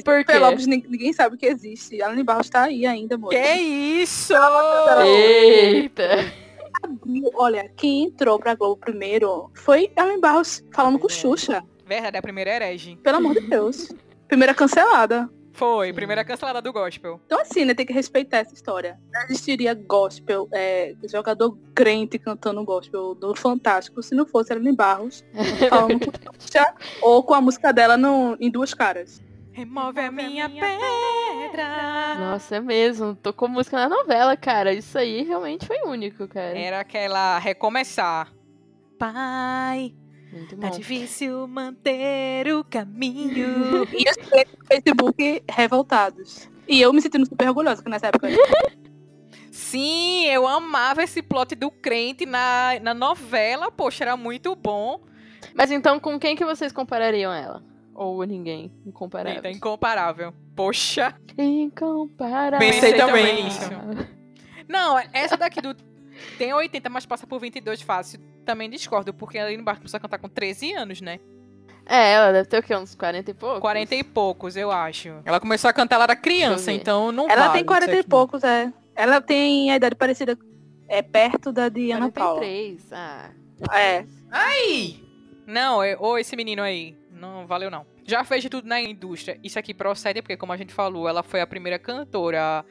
Por quê? Pelópolis, nin- ninguém sabe que existe. Aline Barros tá aí ainda, moço. Que isso? Eita! Olha, quem entrou pra Globo primeiro foi Aline Barros falando com Xuxa. Verdade, é a primeira herege. Pelo amor de Deus. Primeira cancelada. Foi, primeira cancelada do gospel. Então, assim, né, tem que respeitar essa história. Não existiria gospel, é, jogador crente cantando gospel do Fantástico se não fosse Aline Barros falando com Xuxa ou com a música dela no, em duas caras. Remove a minha pedra. Nossa, é mesmo. Tocou música na novela, cara. Isso aí realmente foi único, cara. Era aquela recomeçar. Pai, Muito tá bom. difícil manter o caminho. E do Facebook revoltados. E eu me sentindo super orgulhosa nessa época. Sim, eu amava esse plot do crente na, na novela. Poxa, era muito bom. Mas então, com quem que vocês comparariam ela? Ou ninguém? Incomparável. Eita, incomparável. Poxa. Incomparável. Pensei também nisso. Não, essa daqui do. Tem 80, mas passa por 22 fácil. Também discordo, porque a Aline Barros começou a cantar com 13 anos, né? É, ela deve ter o quê? Uns 40 e poucos? 40 e poucos, eu acho. Ela começou a cantar, ela era criança, então não Ela vale tem 40 isso e poucos, é. Ela tem a idade parecida, é perto da de Ana Paula. 43. Ah. É. Ai! Não, é- ou esse menino aí. Não valeu, não. Já fez de tudo na indústria. Isso aqui procede porque, como a gente falou, ela foi a primeira cantora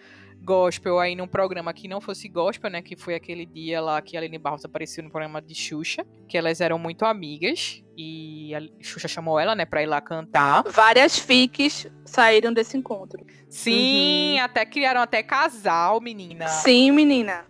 gospel aí num programa que não fosse gospel, né? Que foi aquele dia lá que a Aline Barros apareceu no programa de Xuxa. Que elas eram muito amigas. E a Xuxa chamou ela, né, pra ir lá cantar. Várias fics saíram desse encontro. Sim, até criaram até casal, menina. Sim, menina.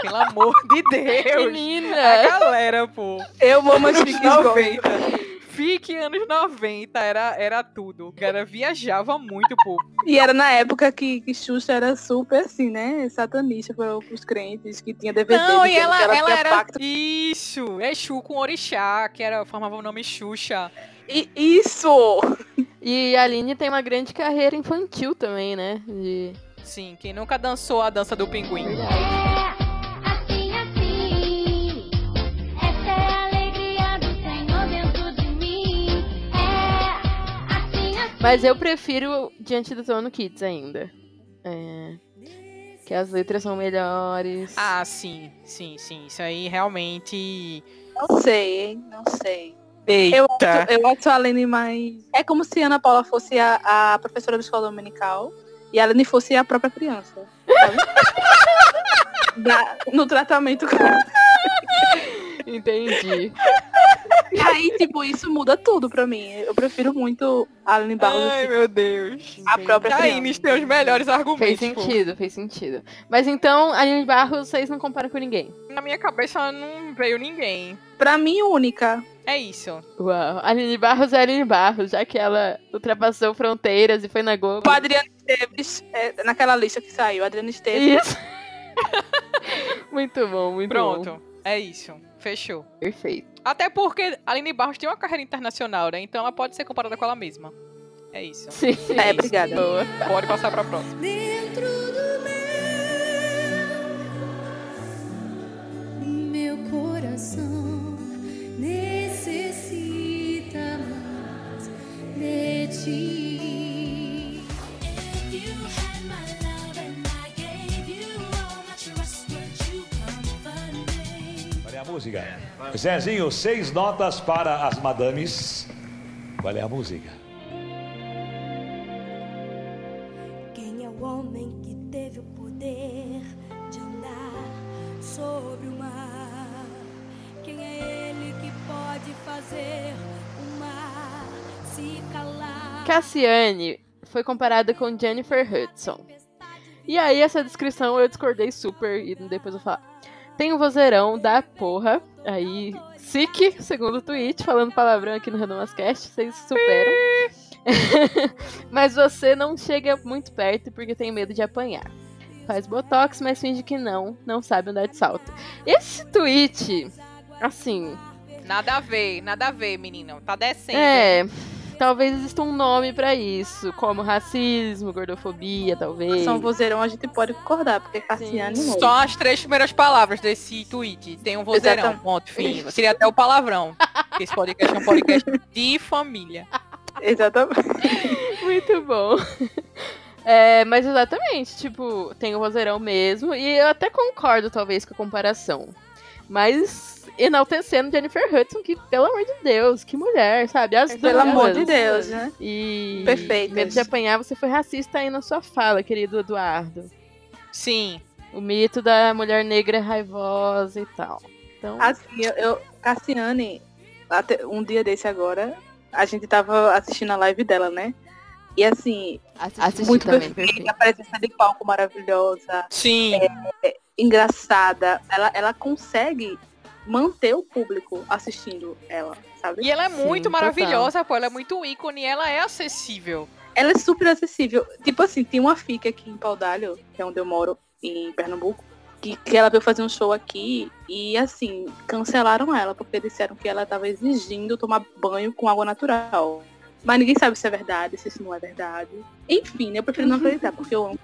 Pelo amor de Deus. Menina! A galera, pô. Eu amo as gospel. 90. Fique anos 90, era, era tudo. O cara viajava muito, pô. E era na época que, que Xuxa era super assim, né? Satanista para os crentes, que tinha DVD. Não, e ela, que ela tinha era. pacto. Isso! É Xu com Orixá, que era, formava o nome Xuxa. E isso! E a Aline tem uma grande carreira infantil também, né? De... Sim, quem nunca dançou a dança do pinguim? Assim, Mas eu prefiro Diante do Trono Kids ainda. É... Que as letras são melhores. Ah, sim, sim, sim. Isso aí realmente. Não sei, hein? Não sei. Eita! Eu, acho- eu acho a Aline mais. É como se Ana Paula fosse a, a professora da escola dominical e a Aline fosse a própria criança. Da- no tratamento com Entendi. E aí, tipo, isso muda tudo pra mim. Eu prefiro muito a Aline Barros Ai, assim, meu Deus. a própria Aí, criança. nos teus melhores Fez argumentos. pô. sentido, fez sentido. Mas então, Aline Barros, vocês não comparam com ninguém. Na minha cabeça não veio ninguém. Pra mim, única. É isso. Uau, Aline Barros é Aline Barros, já que ela ultrapassou fronteiras e foi na Globo. O Adriano Esteves, é, naquela lista que saiu, Adriano Esteves. Isso. muito bom, muito bom. Pronto. É isso. Fechou. Perfeito. Até porque a Aline Barros tem uma carreira internacional, né? Então ela pode ser comparada com ela mesma. É isso. Sim. É, obrigada. Boa. Pode passar pra próxima. Dentro do meu, meu coração necessita mais de ti. música. Zezinho, seis notas para as madames. Qual é a música? Quem é o homem que teve o poder de andar sobre o mar? Quem é ele que pode fazer o mar se calar? Cassiane foi comparada com Jennifer Hudson. E aí, essa descrição eu discordei super e depois eu falo. Tem um vozeirão da porra. Aí, sick, segundo o tweet, falando palavrão aqui no Redomascast, vocês superam. mas você não chega muito perto porque tem medo de apanhar. Faz botox, mas finge que não, não sabe andar de salto. Esse tweet, assim, Nada a ver, nada a ver, menino. Tá descendo. é. Talvez exista um nome pra isso, como racismo, gordofobia, talvez. São vozeirão, a gente pode concordar, porque Cassiane não. Só as três primeiras palavras desse tweet. Tem um vozeirão, Exatamente. ponto, fim. Seria até o palavrão. Porque esse podcast é um podcast de família. Exatamente. Muito bom. É, mas exatamente, tipo, tem o vozeirão mesmo, e eu até concordo, talvez, com a comparação. Mas enaltecendo Jennifer Hudson, que, pelo amor de Deus, que mulher, sabe? As Pelo amor de duas. Deus, né? E Perfeitas. medo de apanhar, você foi racista aí na sua fala, querido Eduardo. Sim. O mito da mulher negra raivosa e tal. Então, Assim, eu, eu Cassiane, até um dia desse agora, a gente tava assistindo a live dela, né? E assim, assisti muito também, perfeita, perfeito. a presença de palco maravilhosa, Sim. engraçada. Ela, ela consegue manter o público assistindo ela, sabe? E ela é muito Sim, maravilhosa, pô. Ela é muito ícone, ela é acessível. Ela é super acessível. Tipo assim, tem uma FIC aqui em Paudalho, que é onde eu moro, em Pernambuco, que, que ela veio fazer um show aqui e assim, cancelaram ela, porque disseram que ela tava exigindo tomar banho com água natural. Mas ninguém sabe se é verdade, se isso não é verdade. Enfim, né, eu prefiro não acreditar, porque eu amo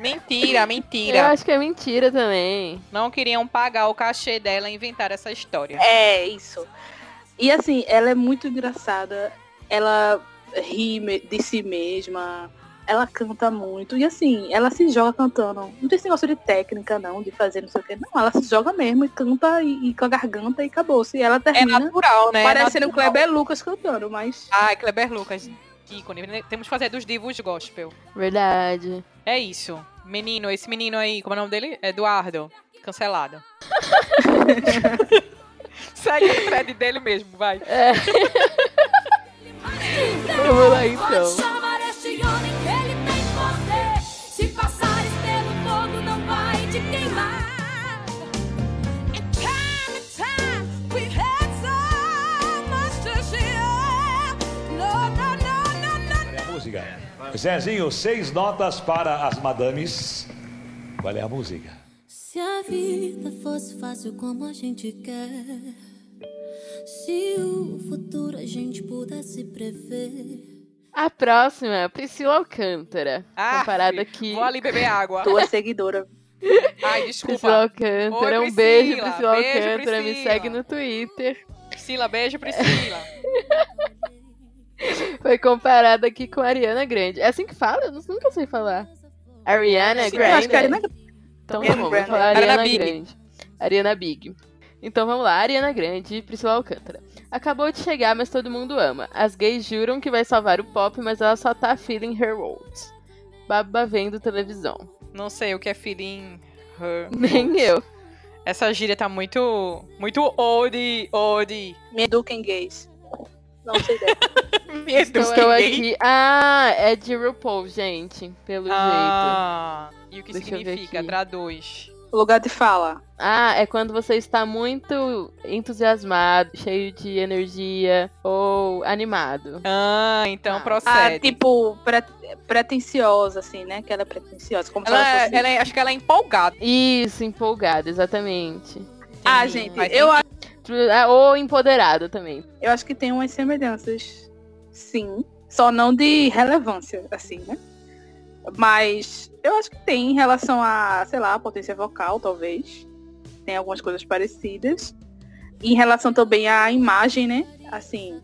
Mentira, Eu mentira. acho que é mentira também. Não queriam pagar o cachê dela e inventar essa história. É, isso. E assim, ela é muito engraçada. Ela ri de si mesma. Ela canta muito. E assim, ela se joga cantando. Não tem esse negócio de técnica, não, de fazer não sei o quê. Não, ela se joga mesmo e canta e, e com a garganta e acabou-se. E ela É termina natural, né? É parecendo o natural. Kleber Lucas cantando, mas. Ai, Kleber Lucas, ícone. Temos que fazer dos divos gospel. Verdade. É isso. Menino, esse menino aí, como é o nome dele? Eduardo. Cancelado. Segue o thread dele mesmo, vai. É. Vamos lá então. Zezinho, seis notas para as madames. Qual é a música? Se a vida fosse fácil como a gente quer, se o futuro a gente pudesse prever. A próxima, Priscila Alcântara. Ah, comparada aqui. Vou ali beber água. Tua seguidora. Ai, Priscila desculpa. Alcântara. Oi, um beijo, Priscila. Priscila Beijo, Alcântara. Me Priscila. segue no Twitter. Priscila, beijo, Priscila. Foi comparada aqui com a Ariana Grande. É assim que fala? Eu nunca sei falar. Ariana Sim, Grande. Eu acho que a Ariana Então Ariana vamos, vou Grande. falar Ariana Ariana Big. Grande. Ariana Big. Então vamos lá, Ariana Grande e Priscila Alcântara. Acabou de chegar, mas todo mundo ama. As gays juram que vai salvar o pop, mas ela só tá feeling her words. Baba vendo televisão. Não sei o que é feeling her. Nem eu. Essa gíria tá muito. Muito old, old. Me eduquem gays. Não sei ideia. Me Estou aqui. Ah, é de RuPaul, gente. Pelo jeito. Ah, e o que Deixa significa? Traduz. Lugar de fala. Ah, é quando você está muito entusiasmado, cheio de energia ou animado. Ah, então Ah. Ah, procede. tipo, pre pretenciosa, assim, né? Que ela é pretenciosa. Como se ela, ela é- fosse... ela é- acho que ela é empolgada. Isso, empolgado, exatamente. Ah, gente, eu, a- Ah, Ou empoderado também. eu acho que tem umas semelhanças, sim. Só não de relevância, assim, né? Mas eu acho que tem em relação a, sei lá, a potência vocal, talvez. Tem algumas coisas parecidas. E em relação também à imagem, né? Assim,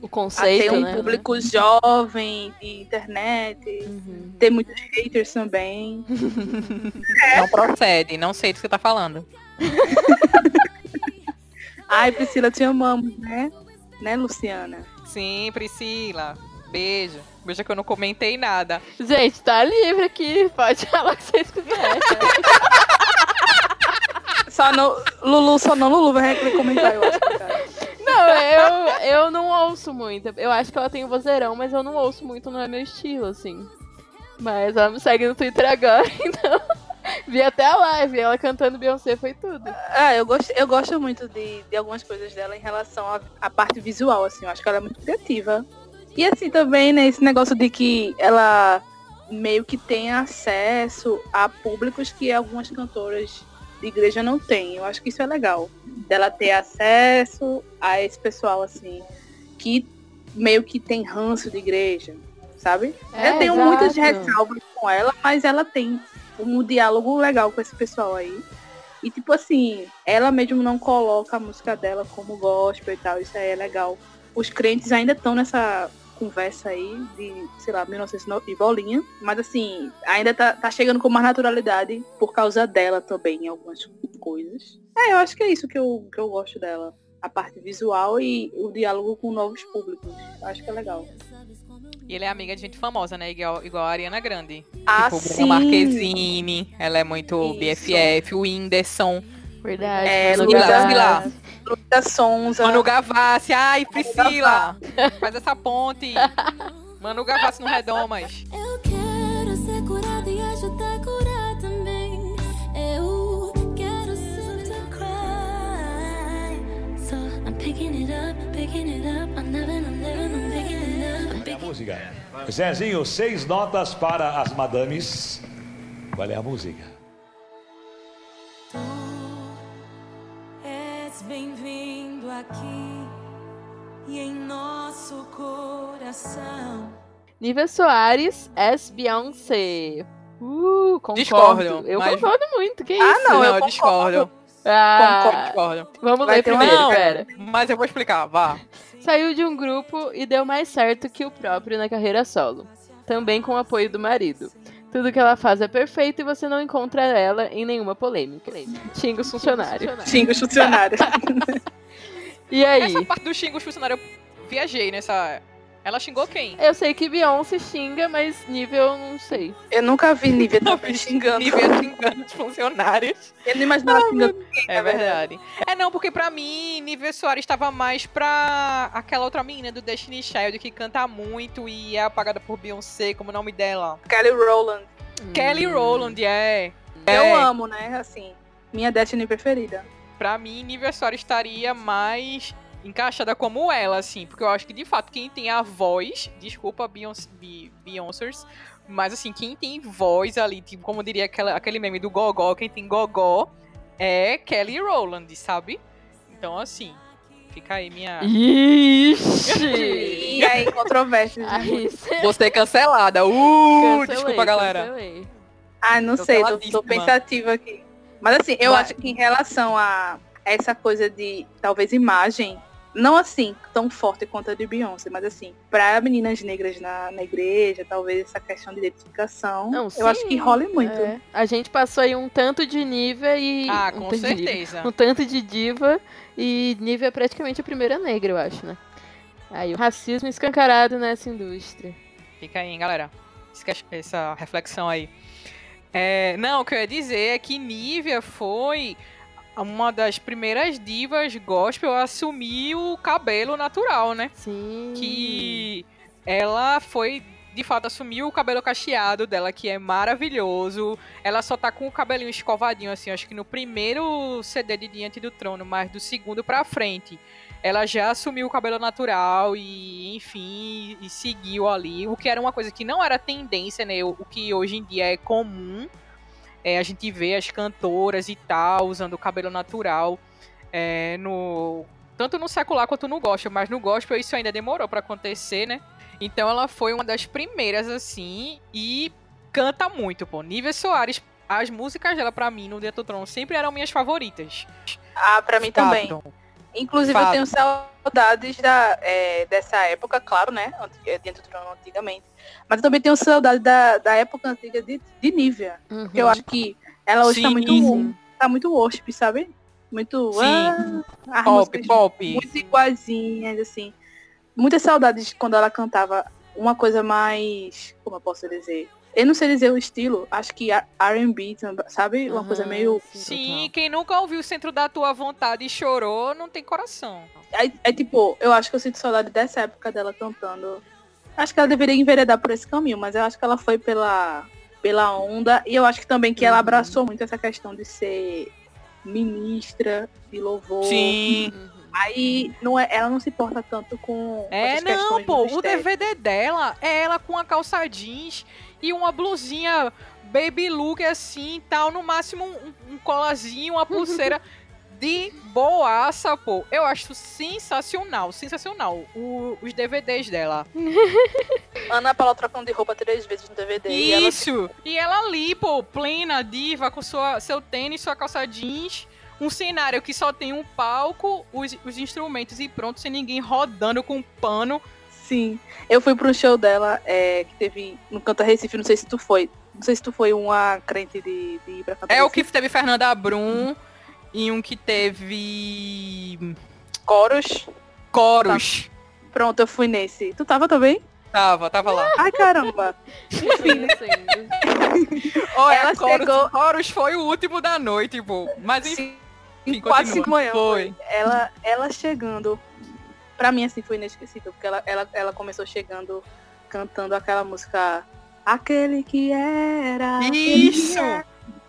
O a conceito, ter um né? público jovem, de internet, Uhum. ter muitos haters também. Não procede, não sei do que você tá falando. Ai, Priscila, te amamos, né? Né, Luciana? Sim, Priscila. Beijo. Beijo que eu não comentei nada. Gente, tá livre aqui. Pode falar o que vocês quiserem. Só no. Lulu, só não Lulu vai comentar, eu acho. Cara. Não, eu, eu não ouço muito. Eu acho que ela tem um vozeirão, mas eu não ouço muito, não é meu estilo, assim. Mas ela me segue no Twitter agora, então. Vi até a live, ela cantando Beyoncé foi tudo. Ah, eu gosto, eu gosto muito de, de algumas coisas dela em relação à, parte visual, assim. Eu acho que ela é muito criativa. E assim também, né, esse negócio de que ela meio que tem acesso a públicos que algumas cantoras de igreja não têm. Eu acho que isso é legal. Dela ter acesso a esse pessoal, assim, que meio que tem ranço de igreja, sabe? É, eu tenho exato. muitas ressalvas com ela, mas ela tem um diálogo legal com esse pessoal aí. E tipo assim, ela mesmo não coloca a música dela como gospel e tal, isso aí é legal. Os crentes ainda estão nessa conversa aí de, sei lá, 1909 e bolinha, mas assim, ainda tá, tá chegando com mais naturalidade por causa dela também em algumas coisas. É, eu acho que é isso que eu, que eu gosto dela. A parte visual e o diálogo com novos públicos. Eu acho que é legal. E ele é amiga de gente famosa, né? Igual, igual a Ariana Grande. Ah, tipo, sim. Marquezine. Ela é muito Isso. BFF. O Whindersson. Verdade. É, Vilar. Gavassi. Luísa Sonza. Manu Gavassi. Ai, Priscila. Faz essa ponte. Manu Gavassi no Redomas. Eu quero ser curada e ajudar a curar também. Eu quero ser to cry. So I'm picking it up, picking it up. I'm living, I'm living, I'm picking música. Zezinho, seis notas para as madames. Qual é a música? És bem-vindo aqui e em nosso coração. Nívia Soares, S. Beyoncé. Uh, concordo. Discordo, Eu mas- concordo muito, que isso? Ah, não, eu eu discordo. Ah, Discordo. vamos Vai ler uma- primeiro, Não, pera. mas eu vou explicar, vá. Saiu de um grupo e deu mais certo que o próprio na carreira solo. Também com o apoio do marido. Tudo que ela faz é perfeito e você não encontra ela em nenhuma polêmica. Xinga os funcionários. Xinga os funcionários. E aí? Essa parte do xingo os funcionários, eu viajei nessa... Ela xingou quem? Eu sei que Beyoncé xinga, mas nível eu não sei. Eu nunca vi Nívia também xingando. Nívia xingando os funcionários. Eu não imaginava xingando ninguém, É na verdade. É, não, porque pra mim, Nívia Soares estava mais pra aquela outra menina do Destiny Child que canta muito e é apagada por Beyoncé, como é o nome dela. Kelly Rowland. Kelly Rowland, é. Eu É. amo, né? Assim, minha Destiny preferida. Pra mim, Nívia Soares estaria mais encaixada como ela, assim. Porque eu acho que, de fato, quem tem a voz... Desculpa, Beyoncé, Be- Beyoncers. Mas, assim, quem tem voz ali, tipo, como diria aquela, aquele meme do Gogó, quem tem Gogó é Kelly Rowland, sabe? Então, assim, fica aí minha... Ixi! E aí, cê- Você cancelada. Uh, cancelei, desculpa, galera. cancelei. Ah, não sei, tô, tô pensativa aqui. Mas assim, eu Mas- acho que em relação a essa coisa de, talvez, imagem, não assim, tão forte quanto a de Beyoncé, mas assim, pra meninas negras na, na igreja, talvez essa questão de identificação, Não, eu acho sim, que rola muito. É. A gente passou aí um tanto de Nívia e. Ah, um com tanto de Nívia. certeza. Um tanto de diva e Nívia é praticamente a primeira negra, eu acho, né? Aí o racismo escancarado nessa indústria. Fica aí, hein, galera. Essa reflexão aí. É, não, o que eu ia dizer é que Nívia foi uma das primeiras divas gospel a assumir o cabelo natural, né? Sim. Que ela foi, de fato, assumiu o cabelo cacheado dela, que é maravilhoso. Ela só tá com o cabelinho escovadinho, assim, acho que no primeiro CD de Diante do Trono, mas do segundo pra frente. Ela já assumiu o cabelo natural e, enfim, e seguiu ali. O que era uma coisa que não era tendência, né? O o que hoje em dia é comum. É, a gente vê as cantoras e tal usando o cabelo natural. é, no tanto no secular quanto no gospel, mas no gospel isso ainda demorou pra acontecer, né? Então ela foi uma das primeiras assim e canta muito, pô. Nívia Soares, as músicas dela pra mim no Trono sempre eram minhas favoritas. Ah, pra mim também. Inclusive, Fato. eu tenho saudades da, é, dessa época, claro, né? Dentro do trono antigamente. Mas eu também tenho saudade da, da época antiga de, de Nívia. Uhum. Porque eu acho que ela hoje tá Sim, muito, sim. tá muito wasp, sabe? Muito. Sim. Ah, Pop, pop. muito iguaizinhas, assim. Muitas saudades de quando ela cantava uma coisa mais. Como eu posso dizer? Eu não sei dizer o estilo, acho que R&B, sabe? Uma coisa Aham, meio... Sim, quem nunca ouviu o centro da tua vontade e chorou, não tem coração. É, é tipo, eu acho que eu sinto saudade dessa época dela cantando. Acho que ela deveria enveredar por esse caminho, mas eu acho que ela foi pela, pela onda. E eu acho que também que ela Uhum. abraçou muito essa questão de ser ministra de louvor. Sim. Uhum. Aí não é, ela não se importa tanto com É, não, pô. O. DVD dela é ela com a calça jeans e uma blusinha baby look assim tal. No máximo um, um colazinho, uma pulseira de boaça, pô. Eu acho sensacional, sensacional. O- os DVDs dela. Ana Paula trocando de roupa três vezes no DVD. E ela Isso! E ela ali, pô, plena, diva, com sua, seu tênis, sua calça jeans. Um cenário que só tem um palco, os, os instrumentos e pronto, sem ninguém rodando com um pano. Sim. Eu fui pro show dela, é, que teve no Canta Recife, não sei se tu foi. Não sei se tu foi uma crente de, de ir pra Canta É o que Recife. teve Fernanda Brum e um que teve. Coros. Coros. Pronto, eu fui nesse. Tu tava também? Tava, tava lá. Ai, caramba. Enfim, Olha, Ela Coros, chegou- Coros foi o último da noite, pô. Mas enfim, Sim, continua. quase cinco manhã. Foi. Ela, ela chegando. Pra mim, assim, foi inesquecível, porque ela, ela, ela começou chegando cantando aquela música Aquele que era. que Isso! era.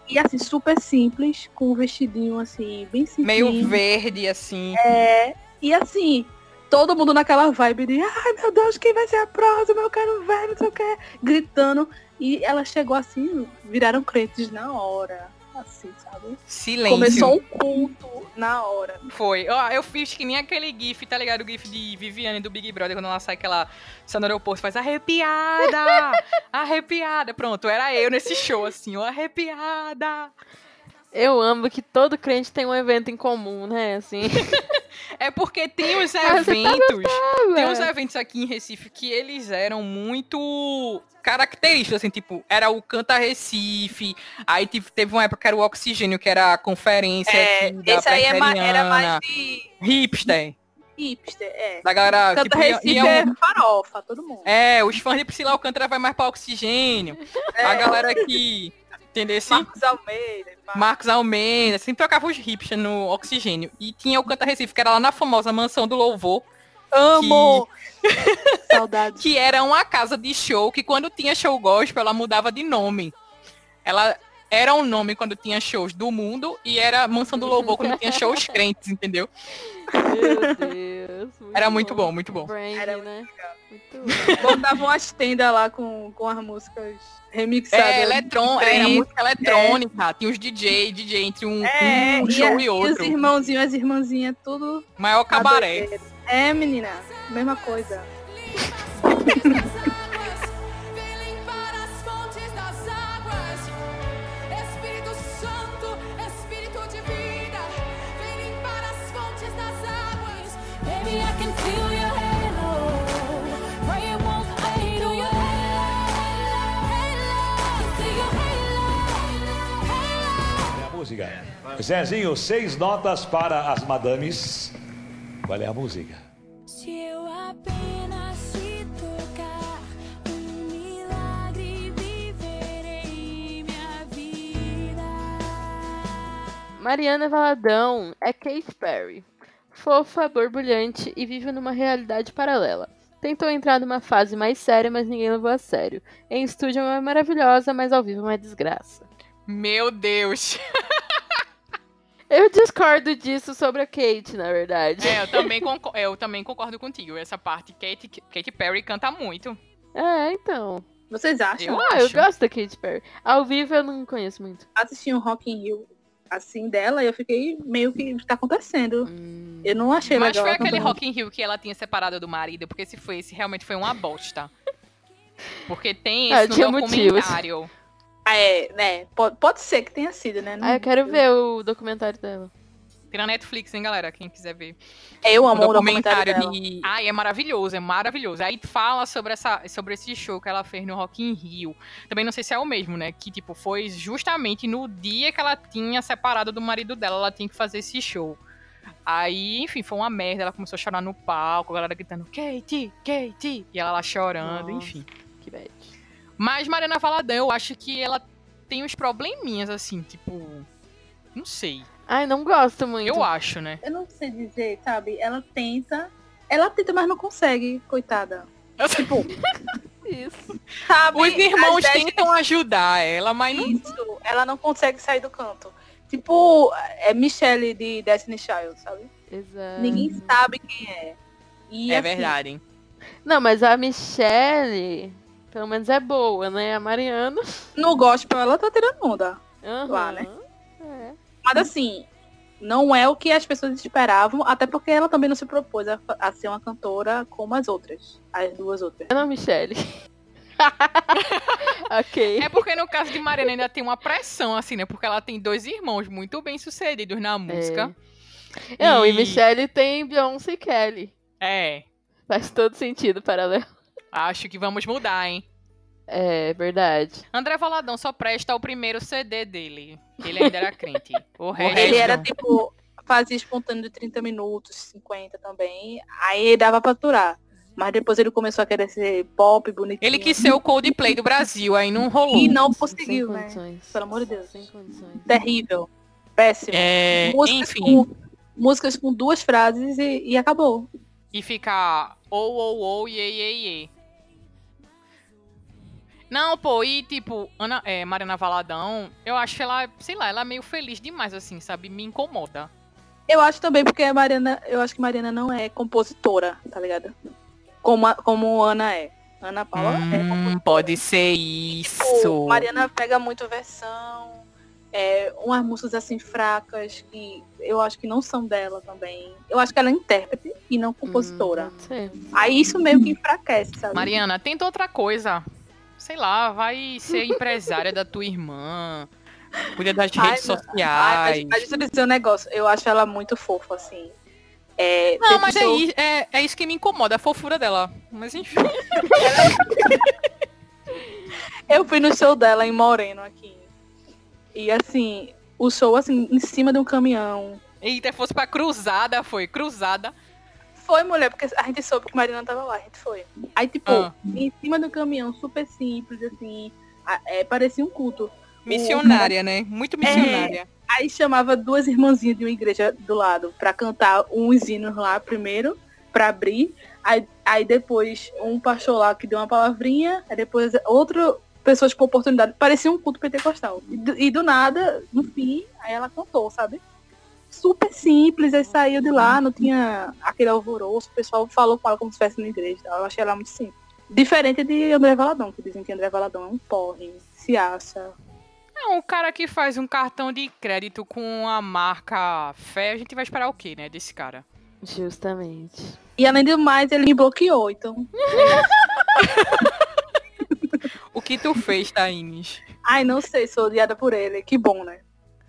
E assim, super simples, com um vestidinho assim, bem simples. Meio verde, assim. É, e assim, todo mundo naquela vibe de ai meu Deus, quem vai ser a próxima? Eu quero ver, não sei o que, gritando. E ela chegou assim, viraram crentes na hora. Assim, sabe? Silêncio. Começou um culto na hora. Foi. Ó, eu fiz que nem aquele GIF, tá ligado? O GIF de Viviane do Big Brother, quando ela sai que ela sai no aeroporto, faz arrepiada! arrepiada! Pronto, era eu nesse show, assim, ó, arrepiada! eu amo que todo crente tem um evento em comum, né? Assim. É porque tem os Ah, tá eventos, tem uns é. eventos aqui em Recife que eles eram muito característicos, assim, tipo, era o Canta Recife, aí teve uma época que era o Oxigênio, que era a conferência É, aqui da esse aí é ma- era mais de hipster, hipster, é. da galera Canta tipo, Recife iam- é farofa, todo mundo. É, os fãs de Priscila Alcântara vai mais pra Oxigênio. É. A galera que, entendeu? Marcos Almeida. pá. Marcos Almeida, sempre trocava os hipsters no Oxigênio. E tinha o Canta Recife, que era lá na famosa Mansão do Louvor, Amo! Saudades. que era uma casa de show, que quando tinha show gospel, ela mudava de nome. Ela era um nome quando tinha shows do mundo, e era Mansão do Louvor quando tinha shows crentes, entendeu? Meu Deus. Era muito bom, muito bom. Brand, Era né? Muito bom. Botavam as tendas lá com, com as músicas remixadas. É, eletron, era Trem. música eletrônica, tinha os DJ, DJ entre um, É, um e, show a- e e os outro. irmãozinhos, as irmãzinhas, tudo Maior cabaré. É, menina, mesma coisa. música? Zezinho, seis notas para as madames. Qual é a música? Se eu apenas te tocar, um milagre viverei minha vida. Mariana Valadão é Kate Perry. Fofa, borbulhante e vive numa realidade paralela. Tentou entrar numa fase mais séria, mas ninguém levou a sério. Em estúdio é maravilhosa, mas ao vivo é uma desgraça. Meu Deus. Eu discordo disso sobre a Kate, na verdade. É, eu também, concor- eu também concordo contigo. Essa parte, Kate, Kate Perry canta muito. É, então. Vocês acham? Eu ah, eu gosto da Kate Perry. Ao vivo eu não conheço muito. Assisti um Rock in Rio assim dela e eu fiquei meio que o que tá acontecendo. Hum. Eu não achei Mas legal. foi ela aquele. Rock in Rio que ela tinha separado do marido, porque se foi esse, realmente foi uma bosta. Porque tem Ah, esse tinha no motivos. Documentário. Ah, É, né? Pode, pode ser que tenha sido, né? Não- Ah, eu quero ver o documentário dela. Tem na Netflix, hein, galera? Quem quiser ver. Eu O amo o documentário dela. de. Ai, é maravilhoso, é maravilhoso. Aí fala sobre, essa, sobre esse show que ela fez no Rock in Rio. Também não sei se é o mesmo, né? Que, tipo, foi justamente no dia que ela tinha separado do marido dela, ela tinha que fazer esse show. Aí, enfim, foi uma merda. Ela começou a chorar no palco, a galera gritando, Kate, Kate. E ela lá chorando, Nossa. enfim. Que bad. Mas Mariana Valadão, eu acho que ela tem uns probleminhas, assim, tipo. Não sei. Ai, não gosto muito. Eu acho, né? Eu não sei dizer, sabe? Ela tenta. Ela tenta, mas não consegue, coitada. Tipo, Isso. sabe? Os irmãos tentam ajudar ela, mas não. Isso, ela não consegue sair do canto. Tipo, é Michelle de Destiny Child, sabe? Exato. Ninguém sabe quem é. E, É assim, verdade, hein? Não, mas a Michelle, pelo menos é boa, né? A Mariana. No gospel ela tá tirando onda. Aham. Lá, né? É. Mas assim, não é o que as pessoas esperavam, até porque ela também não se propôs a, a ser uma cantora como as outras. As duas outras. Não, Michelle. ok. É porque no caso de Mariana ainda tem uma pressão, assim, né? Porque ela tem dois irmãos muito bem sucedidos na música. Não, e E- Michelle tem Beyoncé e Kelly. É. Faz todo sentido paralelo. Acho que vamos mudar, hein? É verdade. André Valadão só presta o primeiro CD dele. Ele ainda era crente. O resto. Ele era tipo, fazia espontâneo de 30 minutos, 50 também. Aí dava pra aturar. Mas depois ele começou a querer ser pop, bonitinho. Ele quis ser o Coldplay do Brasil, aí não rolou. E não Sem conseguiu, né? condições. Pelo amor de Deus. Sem condições. Terrível. Péssimo. É, músicas, enfim. com, músicas com duas frases e, e acabou. E ficar ou, ou, ou, iê, iê, iê. Não, pô, e tipo, Ana, é, Mariana Valadão, eu acho ela, sei lá, ela é meio feliz demais, assim, sabe? Me incomoda. Eu acho também porque a Mariana, eu acho que Mariana não é compositora, tá ligado? Como, a- como Ana é. Ana Paula é compositora. Hum, pode ser isso. Mariana pega muito versão, é, umas músicas assim fracas que eu acho que não são dela também. Eu acho que ela é intérprete e não compositora. Hum. Aí isso meio que enfraquece, sabe? Mariana, tenta outra coisa. Sei lá, vai ser empresária da tua irmã. Cuida das Ai, redes sociais. Ai, mas, mas dizer um negócio. Eu acho ela muito fofa, assim. É, Não, mas é, show- i- é, é isso que me incomoda, a fofura dela. Mas enfim. Eu fui no show dela em Moreno aqui. E assim, o show assim, em cima de um caminhão. Eita, fosse pra cruzada, foi. Cruzada. Foi, mulher, porque a gente soube que Marina tava lá, a gente foi. Aí, tipo, Ah. em cima do caminhão, super simples, assim, é, parecia um culto. Missionária, né? Muito missionária. Aí chamava duas irmãzinhas de uma igreja do lado pra cantar uns hinos lá primeiro, pra abrir. Aí, aí depois um pastor lá que deu uma palavrinha, aí depois outra pessoa com oportunidade. Parecia um culto pentecostal. E do, e do nada, no fim, aí ela cantou, sabe? Super simples, aí saiu de lá, não tinha aquele alvoroço, o pessoal falou com ela como se estivesse na igreja. e tal. Eu achei ela muito simples. Diferente de André Valadão, que dizem que André Valadão é um porre, se acha. É um cara que faz um cartão de crédito com a marca Fé, a gente vai esperar o quê, né, desse cara? Justamente. E além do mais, ele me bloqueou, então. O que tu fez, Thaís? Ai, não sei, sou odiada por ele. Que bom, né?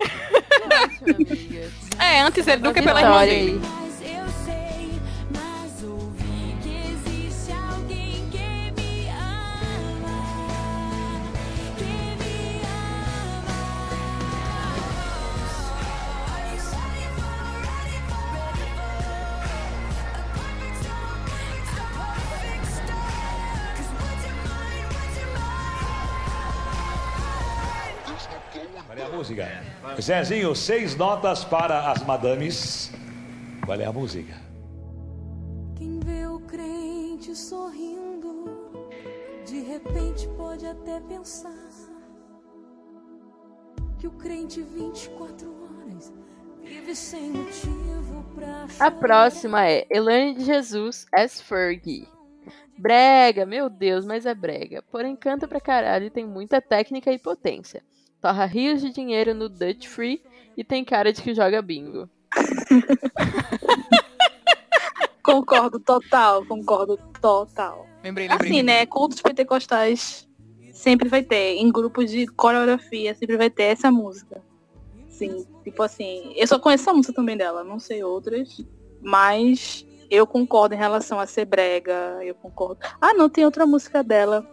Ótimo, amiga. É, antes ele do que pela irmã vitória dele. Zezinho, seis notas para as madames. Qual é a música? Quem vê o crente sorrindo, de repente pode até pensar que o crente 24 horas vive sem motivo pra A próxima é Elaine de Jesus as Fergie. Brega, meu Deus, mas é brega. Porém, canta pra caralho e tem muita técnica e potência. Torra rios de dinheiro no Dutch Free e tem cara de que joga bingo. Concordo total, concordo total. Lembrei, lembrei. Assim, né? Cultos pentecostais sempre vai ter. Em grupos de coreografia, sempre vai ter essa música. Sim, tipo assim, eu só conheço a música também dela, não sei outras. Mas eu concordo em relação a ser brega, eu concordo. Ah, não, tem outra música dela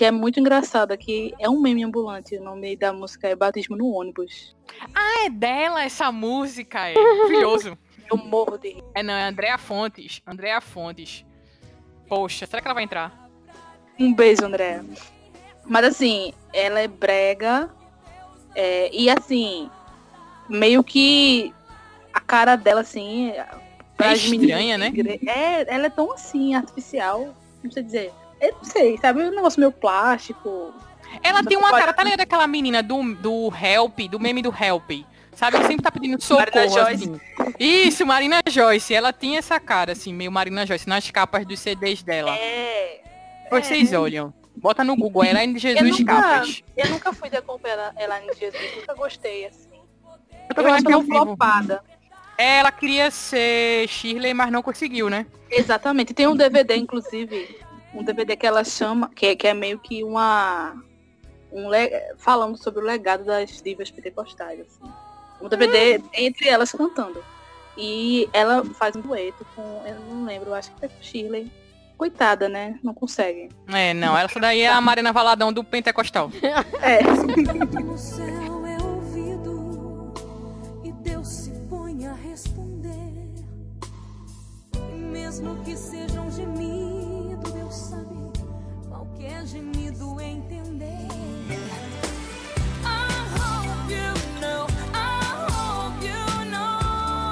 que é muito engraçada, que é um meme ambulante. O nome da música é Batismo no Ônibus. Ah, é dela essa música, é. Curioso. Eu morro de rir. É, não, é Andréa Fontes. Andréa Fontes. Poxa, será que ela vai entrar? Um beijo, André. Mas assim, ela é brega. é, e assim, meio que a cara dela, assim. pras estranha, meninas né? É, ela é tão assim, artificial. Não sei dizer. Eu não sei, sabe? Um negócio meio plástico. Ela tem uma cara, tá ligado aquela menina do, do Help, do meme do Help? Sabe, ela sempre tá pedindo socorro, Marina Joyce. assim. Isso, Marina Joyce. Ela tinha essa cara, assim, meio Marina Joyce, nas capas dos CDs dela. É. Depois vocês olham. Bota no Google, ela é Eu Jesus nunca, Capas. eu nunca fui de acompanhar ela em Jesus, nunca gostei, assim. Eu vendo acho ela vivo. flopada. Ela queria ser Shirley, mas não conseguiu, né? Exatamente. Tem um DVD, inclusive, um DVD que ela chama, que é, que é meio que uma. Um le- falando sobre o legado das divas pentecostais. Assim. Um DVD entre elas cantando. E ela faz um dueto com. Eu não lembro, acho que é com Shirley. Coitada, né? Não consegue. É, não, essa daí é a Marina Valadão do Pentecostal. É. No céu é ouvido Deus se põe a responder. Mesmo que seja um gemido, sabe qualquer gemido entender. I hope you know, I hope you know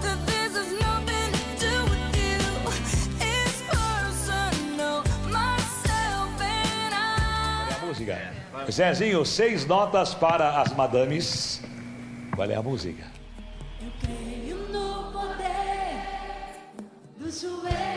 that this has nothing to do with you. It's personal, myself and I. Qual é a música? Zezinho, seis notas para as madames. Qual é a música? Eu creio no poder dos joelhos.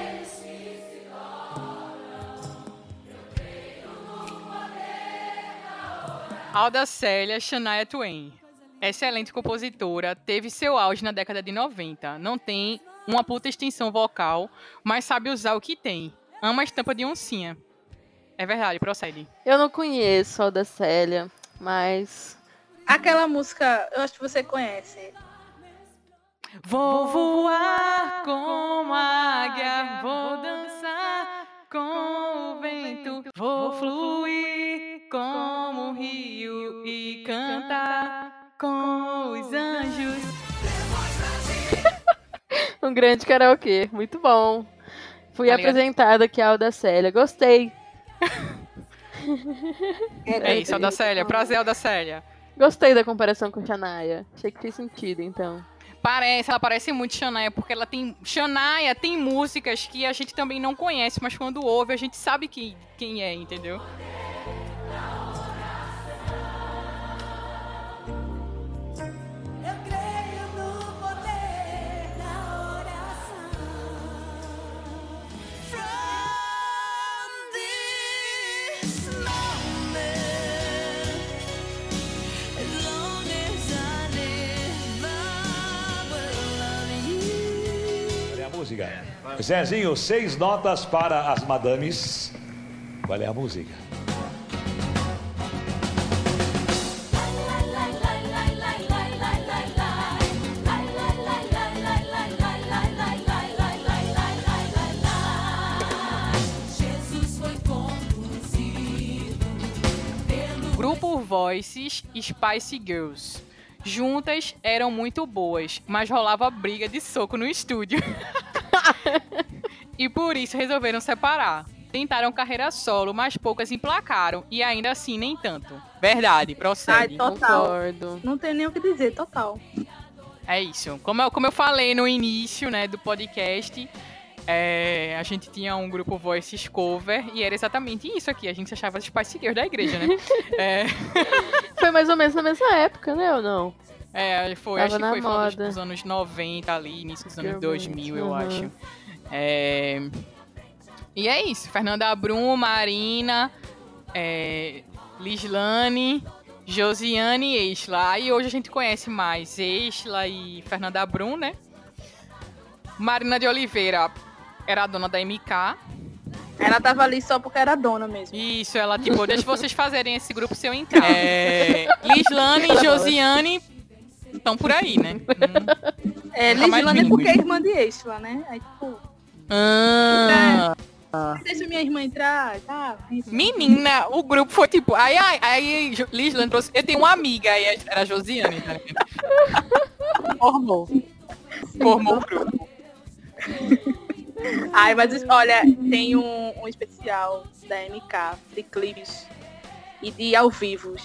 Alda Célia Shania Twain. Excelente compositora, teve seu auge na década de 90. Não tem uma puta extensão vocal, mas sabe usar o que tem. Ama a estampa de oncinha. É verdade, procede. Eu não conheço a da Célia, mas. Aquela música, eu acho que você conhece. Vou voar como águia, vou dançar com o vento, vou fluir e cantar com os anjos. Um grande karaokê. Muito bom. Fui Tá apresentada aqui a da Célia. Gostei. É isso, Alda Célia. Prazer, Alda Célia. Gostei da comparação com Shania. Achei que fez sentido, então. Parece, ela parece muito Shania, porque ela tem. Shania tem músicas que a gente também não conhece, mas quando ouve a gente sabe quem, quem é, entendeu? Música? Zezinho, seis notas para as madames. Qual é a música? Jesus foi conduzido pelo Grupo Voices e Spice Girls. Juntas eram muito boas, mas rolava briga de soco no estúdio. e por isso resolveram separar. Tentaram carreira solo, mas poucas emplacaram. E ainda assim, nem tanto. Verdade, Ai, procede. total. Concordo. Não tem nem o que dizer, total. É isso. Como eu, como eu falei no início né, do podcast, é, a gente tinha um grupo Voices Cover e era exatamente isso aqui. A gente se achava Spice Girls da igreja, né? é, Foi mais ou menos na mesma época, né? Ou não? é, foi, Tava acho que foi moda. dos anos 90 ali, início dos anos Girl 2000, eu acho. É, e é isso. Fernanda Brum, Marina, é, Lislane, Josiane e Exla. Aí hoje a gente conhece mais Exla e Fernanda Brum, né? Marina de Oliveira era a dona da MK. Ela tava ali só porque era dona mesmo. Isso, ela, tipo, deixa vocês fazerem esse grupo se eu entrar. É, Lislane e Josiane estão por aí, né? Hum. É, Lislane é porque é irmã de Estela, né? Aí, tipo, Ah, deixa minha irmã entrar, tá? menina, o grupo foi tipo. Aí, aí, aí Lislane trouxe. Eu tenho uma amiga, aí era a Josiane, tá ligado? Formou. Formou o grupo. Ai, mas olha, tem um, um especial da MK de clipes e de ao vivo,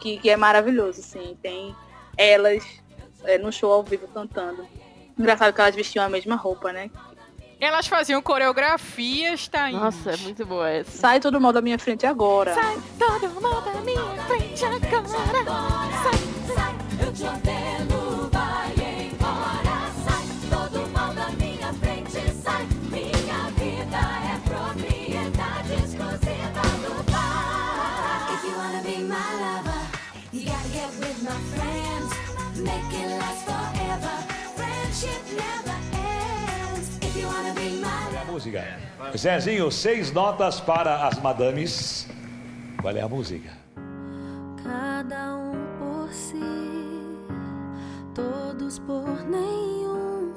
que, que é maravilhoso, assim. Tem elas é, no show ao vivo cantando. Engraçado que elas vestiam a mesma roupa, né? Elas faziam coreografias, tá? Nossa, é muito boa essa. Sai todo mundo da minha frente agora. Sai todo mundo da minha frente agora. Eu te ordeno, música? Zezinho, seis notas para as madames. Qual é a música? Cada um por si, todos por nenhum.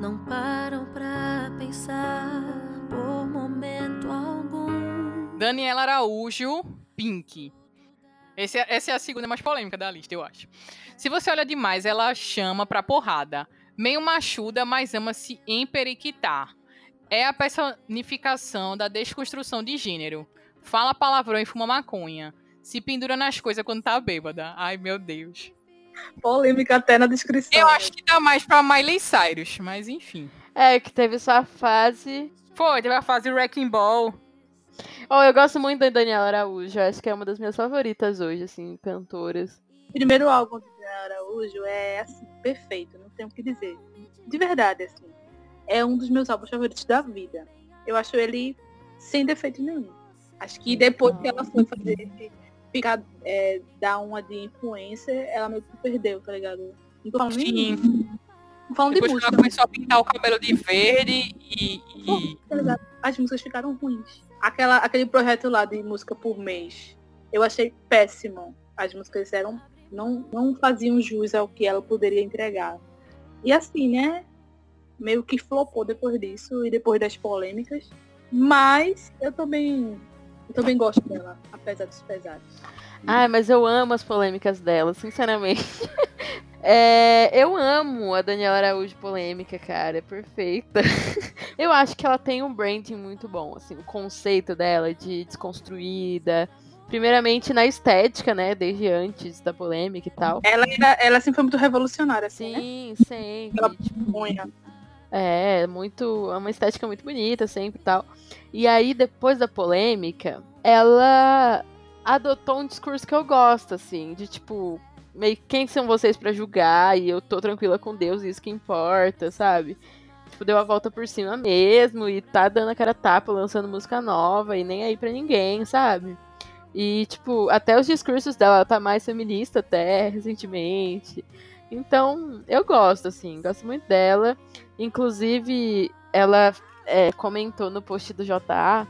Não param pra pensar por momento algum. Daniela Araújo, Pink. Esse é- essa é a segunda mais polêmica da lista, eu acho. Se você olha demais, ela chama pra porrada. Meio machuda, mas ama se emperiquitar. É a personificação da desconstrução de gênero. Fala palavrão e fuma maconha. Se pendura nas coisas quando tá bêbada. Ai, meu Deus. Polêmica até na descrição. Eu acho que tá mais pra Miley Cyrus, mas enfim. É, que teve sua fase. Foi, teve a fase Wrecking Ball. Oh, eu gosto muito da Daniela Araújo. Acho que é uma das minhas favoritas hoje, assim, cantoras. O primeiro álbum de Daniela Araújo é assim, perfeito, não tenho o que dizer. De verdade, assim. É um dos meus álbuns favoritos da vida. Eu acho ele sem defeito nenhum. Acho que depois que ela foi fazer esse- ficar, é, dar uma de influencer, ela meio que perdeu, tá ligado? Não tô falando Sim. não falando de Depois que música, ela começou a pintar o cabelo de verde e. e- tá? As músicas ficaram ruins. Aquela, aquele projeto lá de música por mês, eu achei péssimo. As músicas eram, não, não faziam jus ao que ela poderia entregar. E assim, né? Meio que flopou depois disso e depois das polêmicas. Mas eu também, eu também gosto dela, apesar dos pesares. Ai, mas eu amo as polêmicas dela, sinceramente. É, eu amo a Daniela Araújo polêmica, cara, é perfeita. Eu acho que ela tem um branding muito bom, assim, o conceito dela de desconstruída. Primeiramente na estética, né, desde antes da polêmica e tal. Ela, ela sempre foi muito revolucionária, assim, né? Sim, sempre. Ela tipo, punha. É, muito. É uma estética muito bonita sempre e tal. E aí, depois da polêmica, ela adotou um discurso que eu gosto, assim, de tipo, meio quem são vocês pra julgar? E eu tô tranquila com Deus, isso que importa, sabe? Tipo, deu a volta por cima mesmo e tá dando a cara tapa, lançando música nova e nem aí pra ninguém, sabe? E, tipo, até os discursos dela, ela tá mais feminista até recentemente. Então, eu gosto, assim, gosto muito dela. Inclusive, ela é, comentou no post do JA,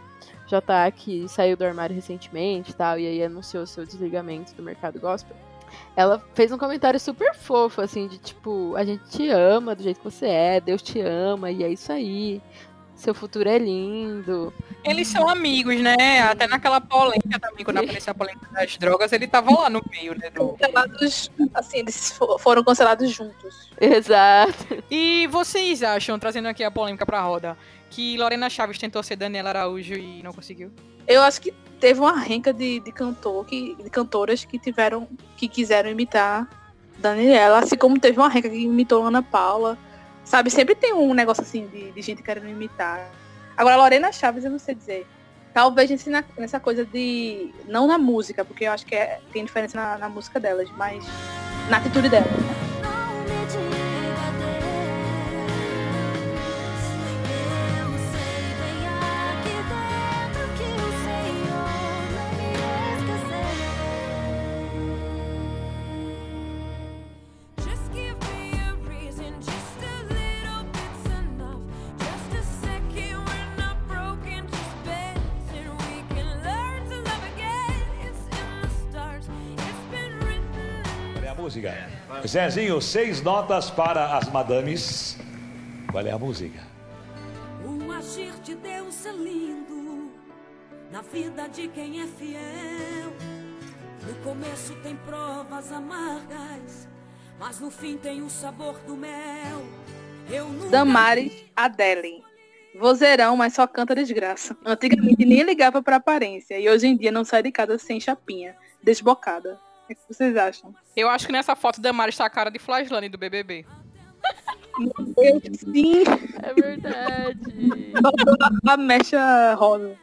JA que saiu do armário recentemente e tal, e aí anunciou seu desligamento do mercado gospel. Ela fez um comentário super fofo, assim, de tipo, a gente te ama do jeito que você é, Deus te ama, e é isso aí. Seu futuro é lindo. Eles são amigos, né? Até naquela polêmica também, quando apareceu a polêmica das drogas, ele tava lá no meio, né? do- Cancelados, assim, eles fo- foram cancelados juntos. Exato. E vocês acham, trazendo aqui a polêmica pra roda, que Lorena Chaves tentou ser Daniela Araújo e não conseguiu? Eu acho que teve uma renca de, de cantor que, de cantoras que tiveram, que quiseram imitar Daniela, assim como teve uma renca que imitou Ana Paula. Sabe, sempre tem um negócio assim de, de gente querendo imitar. Agora, Lorena Chaves, eu não sei dizer. Talvez nessa coisa de. Não na música, porque eu acho que é- tem diferença na, na música delas, mas na atitude delas. Música? Zezinho, seis notas para as madames. Qual é a música? O agir de Deus é lindo na vida de quem é fiel. No começo tem provas amargas, mas no fim tem o sabor do mel. Eu nunca Damares Adele. Vozeirão, mas só canta desgraça. Antigamente nem ligava pra aparência e hoje em dia não sai de casa sem chapinha, desbocada. O que vocês acham? Eu acho que nessa foto da Mari está a cara de Flaslane do BBB. Eu sim, É verdade. a mecha rosa.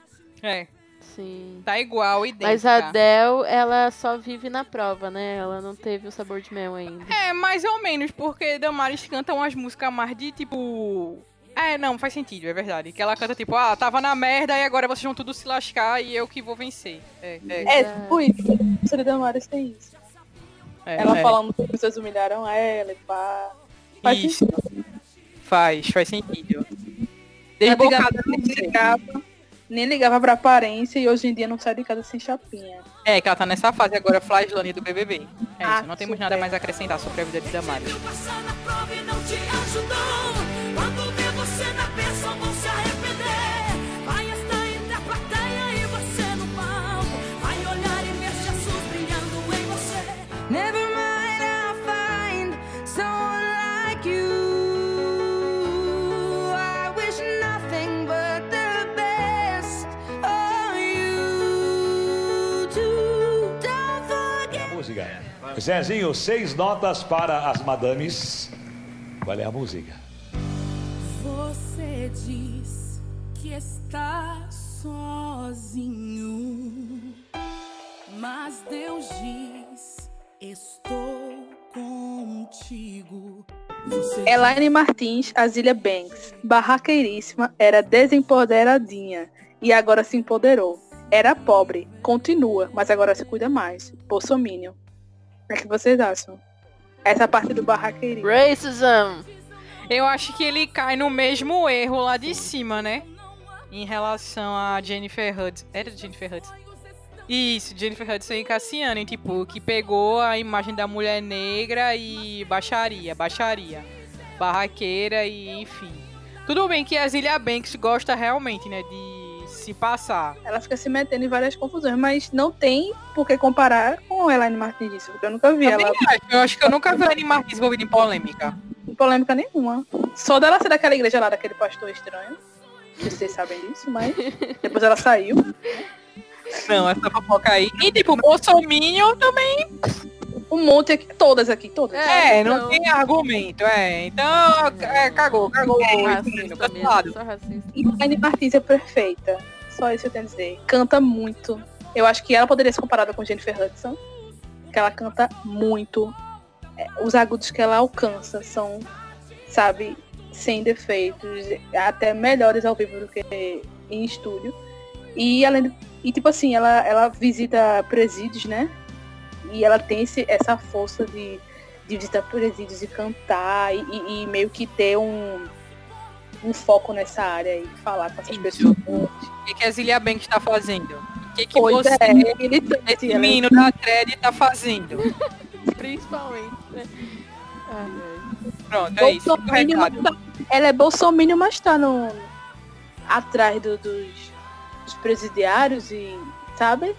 É, Sim. tá igual, idêntica. Mas a Adele, ela só vive na prova, né? Ela não teve o sabor de mel ainda. É, mais ou menos, porque Damares canta umas músicas mais de tipo. É, não, faz sentido, é verdade. Que ela canta tipo, ah, tava na merda e agora vocês vão tudo se lascar e eu que vou vencer. É, é. É, tipo isso. A música da Maris tem isso. é, Ela é. falando que pessoas humilharam ela e pá. Faz Isso. Faz, faz sentido. Desbocada, nem sei. ligava, nem ligava pra aparência e hoje em dia não sai de casa sem chapinha. É, que ela tá nessa fase agora, Flaslane do BBB. É Ah, isso, não temos super. nada mais a acrescentar sobre a vida de Damares. Zezinho, seis notas para as madames. Qual é a música? Você diz que está sozinho, mas Deus diz: Estou contigo. Você Elaine Martins, Azília Banks, barraqueiríssima, era desempoderadinha e agora se empoderou. Era pobre, continua, mas agora se cuida mais. Bolsominion. O que, é que vocês acham? Essa parte do barraqueirismo. Racism! Eu acho que ele cai no mesmo erro lá de cima, né? Em relação a Jennifer Hudson. Era Jennifer Hudson? Isso, Jennifer Hudson e Cassiano, tipo, que pegou a imagem da mulher negra e baixaria, baixaria, barraqueira e enfim. Tudo bem que a Zilia Banks gosta realmente, né, de se passar. Ela fica se metendo em várias confusões, mas não tem por que comparar com a Elaine Martins disso, porque eu nunca vi Também ela acho, eu acho que eu nunca vi a Annie Martins envolvida em polêmica. em polêmica nenhuma. Só dela ser daquela igreja lá, daquele pastor estranho. Vocês sabem disso, mas depois ela saiu. Não, essa fofoca aí. E tipo, Bolsominion também. Um monte aqui, todas aqui, todas. É, não então- tem argumento, é. Então, é, cagou, cagou. menino, Racista cancelado. E Anne Martins é perfeita. Só isso eu tenho a dizer. Canta muito. Eu acho que ela poderia ser comparada com Jennifer Hudson. Que ela canta muito. É, Os agudos que ela alcança são, sabe, sem defeitos. Até melhores ao vivo do que em estúdio. E além de, E tipo assim, ela, ela visita presídios, né? E ela tem esse, essa força de, de visitar presídios e cantar e, e- e meio que ter um, um foco nessa área e falar com essas pessoas. O que, que a Zilia Banks tá fazendo? O que, que Pois você, é, militante, esse ela é menino da thread, tá fazendo? Principalmente, né? Ai, ai. Pronto, é isso. Tá- ela é bolsominion, mas tá no, atrás do- dos, dos presidiários e, sabe?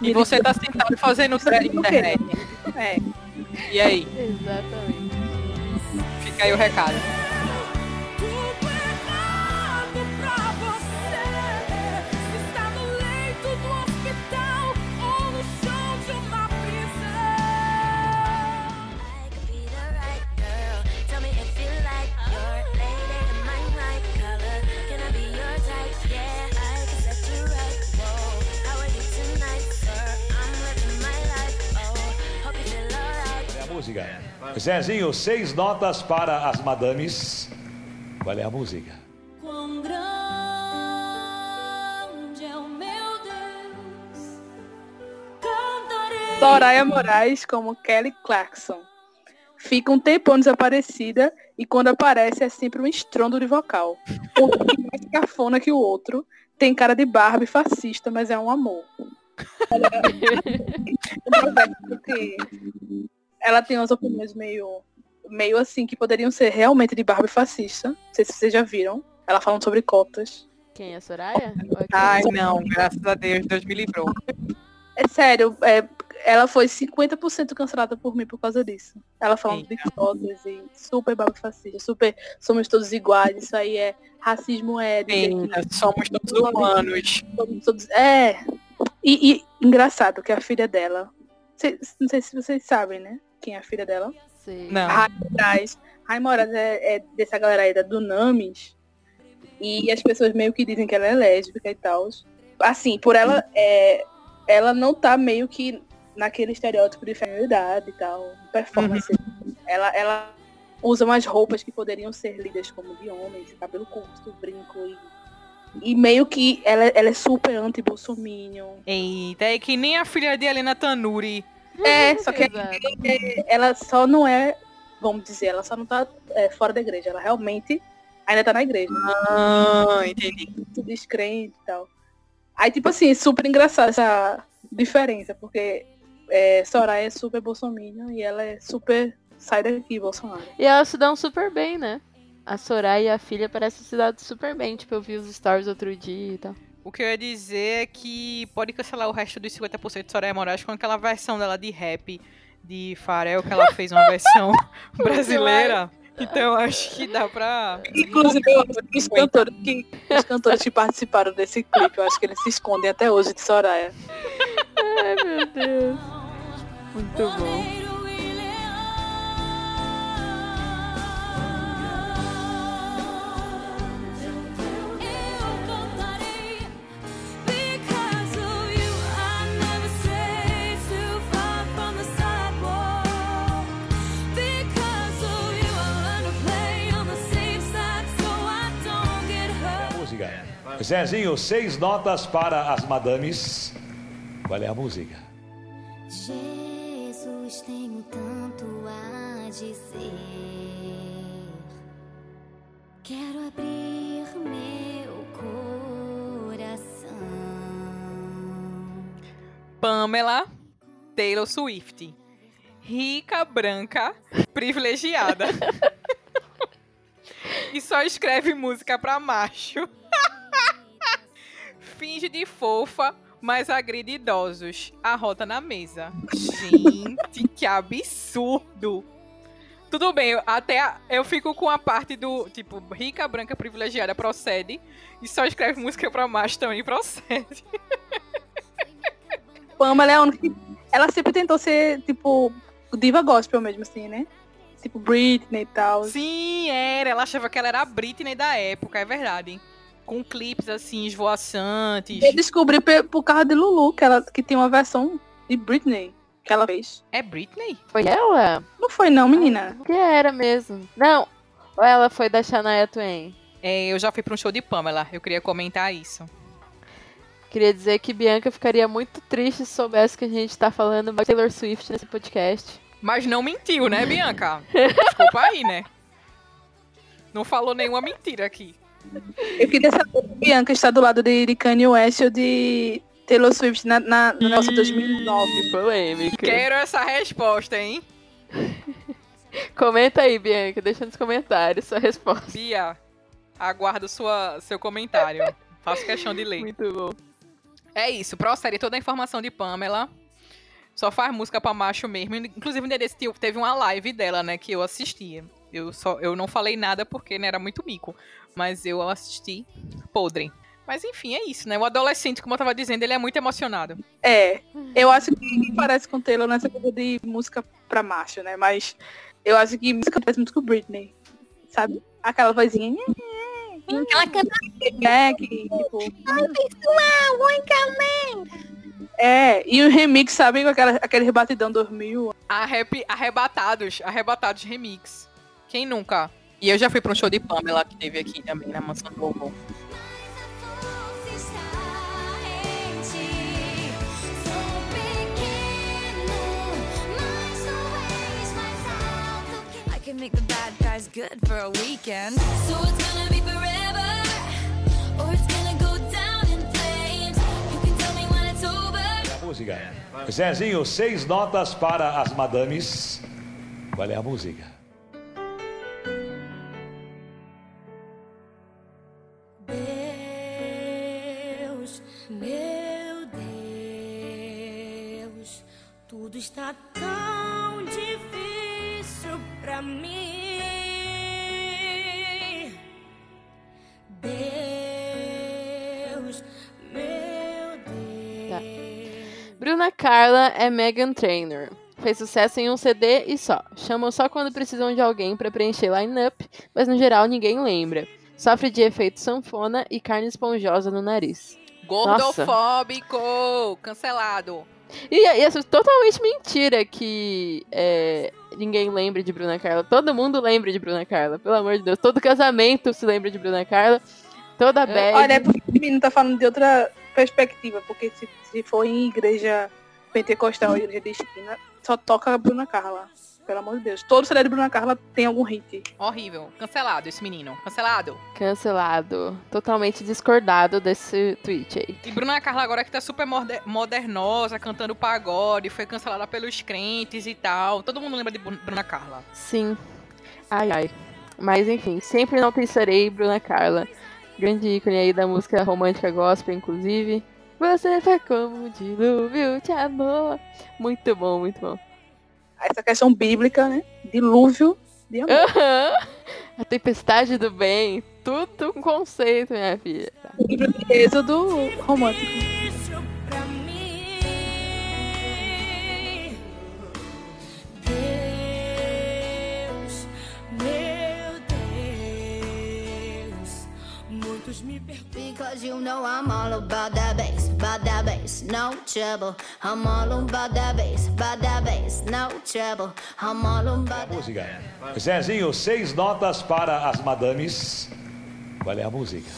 E você tá sentado fazendo thread quê? internet. É. E aí? Exatamente. Fica aí o recado. Música? Zezinho, seis notas para as madames. Qual é a música? Quão grande é o meu Deus. Cantarei. Soraya Moraes como Kelly Clarkson. Fica um tempão desaparecida e quando aparece é sempre um estrondo de vocal. Um mais cafona que o outro. Tem cara de Barbie fascista, mas é um amor. Ela, tem umas opiniões meio, meio assim que poderiam ser realmente de Barbie fascista. Não sei se vocês já viram. Ela falando sobre cotas. Quem é Soraya? Ai, não, graças a Deus, Deus me livrou. É sério, é, ela foi 50% cancelada por mim por causa disso. Ela falando de Eita. fotos e super fascista, super somos todos iguais, isso aí é racismo é Eita, somos todos humanos. somos todos- é. E, e engraçado que a filha dela, cê- não sei se vocês sabem, né? Quem é a filha dela? Sei. Não. Rai Moraes. Rai Moraes é, é dessa galera aí da Dunamis. E as pessoas meio que dizem que ela é lésbica e tal. Assim, por ela, é, ela não tá meio que naquele estereótipo de feminilidade e tal, performance. Ela, ela usa umas roupas que poderiam ser lidas como de homens, cabelo curto, brinco e, e meio que ela, ela é super anti-bolsominion. Eita, é que nem a filha de Helena Tanuri. É, só que ela só não é, vamos dizer, ela só não tá é, fora da igreja, ela realmente ainda tá na igreja, Ah, entendi. muito descrente e tal. Aí, tipo assim, super engraçado essa diferença, porque é, Soraya é super bolsominion e ela é super sai daqui, Bolsonaro. E elas se dão super bem, né? A Soraya e a filha parecem se dar super bem. Tipo, eu vi os stories outro dia e tal. O que eu ia dizer é que pode cancelar o resto dos 50% de Soraya Moraes com aquela versão dela de rap de Farel, que ela fez uma versão brasileira. Então acho que dá pra. Inclusive, os cantores que, os cantores que participaram desse clipe, eu acho que eles se escondem até hoje de Soraya. Ai, meu Deus. Muito bom. Zezinho, seis notas para as madames. Qual é a música? Jesus, tenho tanto a dizer. Quero abrir meu coração. Pamela Taylor Swift. Rica, branca, privilegiada. e só escreve música pra macho. Finge de fofa, mas agride idosos. Arrota na mesa. Gente, que absurdo! Tudo bem, até a- eu fico com a parte do, tipo, rica, branca, privilegiada procede. E só escreve música pra macho também procede. Pamela é a única que... Ela sempre tentou ser, tipo, diva gospel mesmo, assim, né? Tipo Britney e tal. Sim, era. Ela achava que ela era a Britney da época, é verdade. Com clipes assim, esvoaçantes. Eu descobri por causa de Lulu, que, ela, que tem uma versão de Britney que ela fez. É Britney? Foi ela? Não foi não, menina. Que era mesmo. Não. Ou ela foi da Shania Twain? É, eu já fui pra um show de Pamela. Eu queria comentar isso. Queria dizer que Bianca ficaria muito triste se soubesse que a gente tá falando de Taylor Swift nesse podcast. Mas não mentiu, né, Bianca? Desculpa aí, né? Não falou nenhuma mentira aqui. Eu queria saber se Bianca está do lado de, de Kanye West ou de Taylor Swift na, na, na nossa 2009. Polêmica. Quero essa resposta, hein? Comenta aí, Bianca. Deixa nos comentários sua resposta. Bia, aguardo sua, seu comentário. Faço questão de ler. Muito bom. É isso, procede toda a informação de Pamela. Só faz música pra macho mesmo. Inclusive, dia desse teve uma live dela, né, que eu assistia. Eu, só, eu não falei nada porque né, era muito mico. Mas eu assisti podre. Mas enfim, é isso, né? O adolescente, como eu tava dizendo, ele é muito emocionado. É, eu acho que ninguém parece com Taylor nessa coisa de música pra macho, né? Mas eu acho que música parece muito com Britney, sabe? Aquela vozinha. Aquela canta é, que, tipo... É, e o remix, sabe? Com aquela, aquele batidão 2000. Arrep- arrebatados, arrebatados remix. Quem nunca? E eu já fui pra um show de Pamela que teve aqui também na mansão do can make the bad guys good for a weekend. So it's gonna be forever, or it's gonna go down in flames. You can tell me when it's over. A música. Zezinho, seis notas para as madames. Qual é a música? Deus, meu Deus, tudo está tão difícil pra mim. Deus, meu tá. Deus. Tá. Bruna Carla é Megan Trainor. Fez sucesso em um CD e só. Chamam só quando precisam de alguém para preencher line-up, mas no geral ninguém lembra. Sofre de efeito sanfona e carne esponjosa no nariz. Gordofóbico! Cancelado. E, e isso é totalmente mentira que é, ninguém lembre de Bruna Carla. Todo mundo lembra de Bruna Carla, pelo amor de Deus. Todo casamento se lembra de Bruna Carla. Toda bad. Olha, é porque o menino tá falando de outra perspectiva, porque se, se for em igreja pentecostal, igreja de esquina, só toca a Bruna Carla. Pelo amor de Deus. Todo CD de Bruna Carla tem algum hit. Horrível. Cancelado esse menino. Cancelado. Cancelado. Totalmente discordado desse tweet aí. E Bruna Carla agora que tá super modernosa, cantando pagode, foi cancelada pelos crentes e tal. Todo mundo lembra de Bruna Carla. Sim. Ai, ai. Mas enfim, sempre não pensarei Bruna Carla. Grande ícone aí da música romântica gospel, inclusive. Você foi como um dilúvio de amor. Muito bom, muito bom. Essa questão bíblica, né? Dilúvio de amor. Aham. A tempestade do bem. Tudo um conceito, minha filha. Livro de Êxodo romântico. Muitos me perguntam. Because you know I'm all about that bass, about that bass, no trouble. I'm all about that bass, about that bass, no trouble. I'm all about that Música. Zezinho, seis notas para as madames. Qual é a música?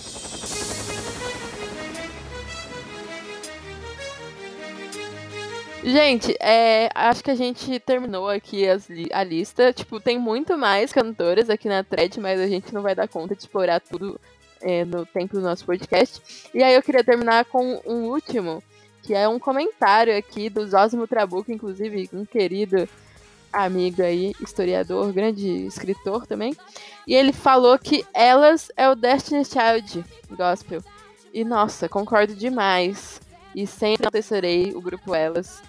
Gente, é, acho que a gente terminou aqui as li- a lista. Tipo, tem muito mais cantoras aqui na thread, mas a gente não vai dar conta de explorar tudo é, no tempo do nosso podcast. E aí eu queria terminar com um último, que é um comentário aqui do Zósimo Trabuco, inclusive um querido amigo aí, historiador, grande escritor também. E ele falou que Elas é o Destiny Child gospel. E nossa, concordo demais. E sempre enaltecerei o grupo Elas.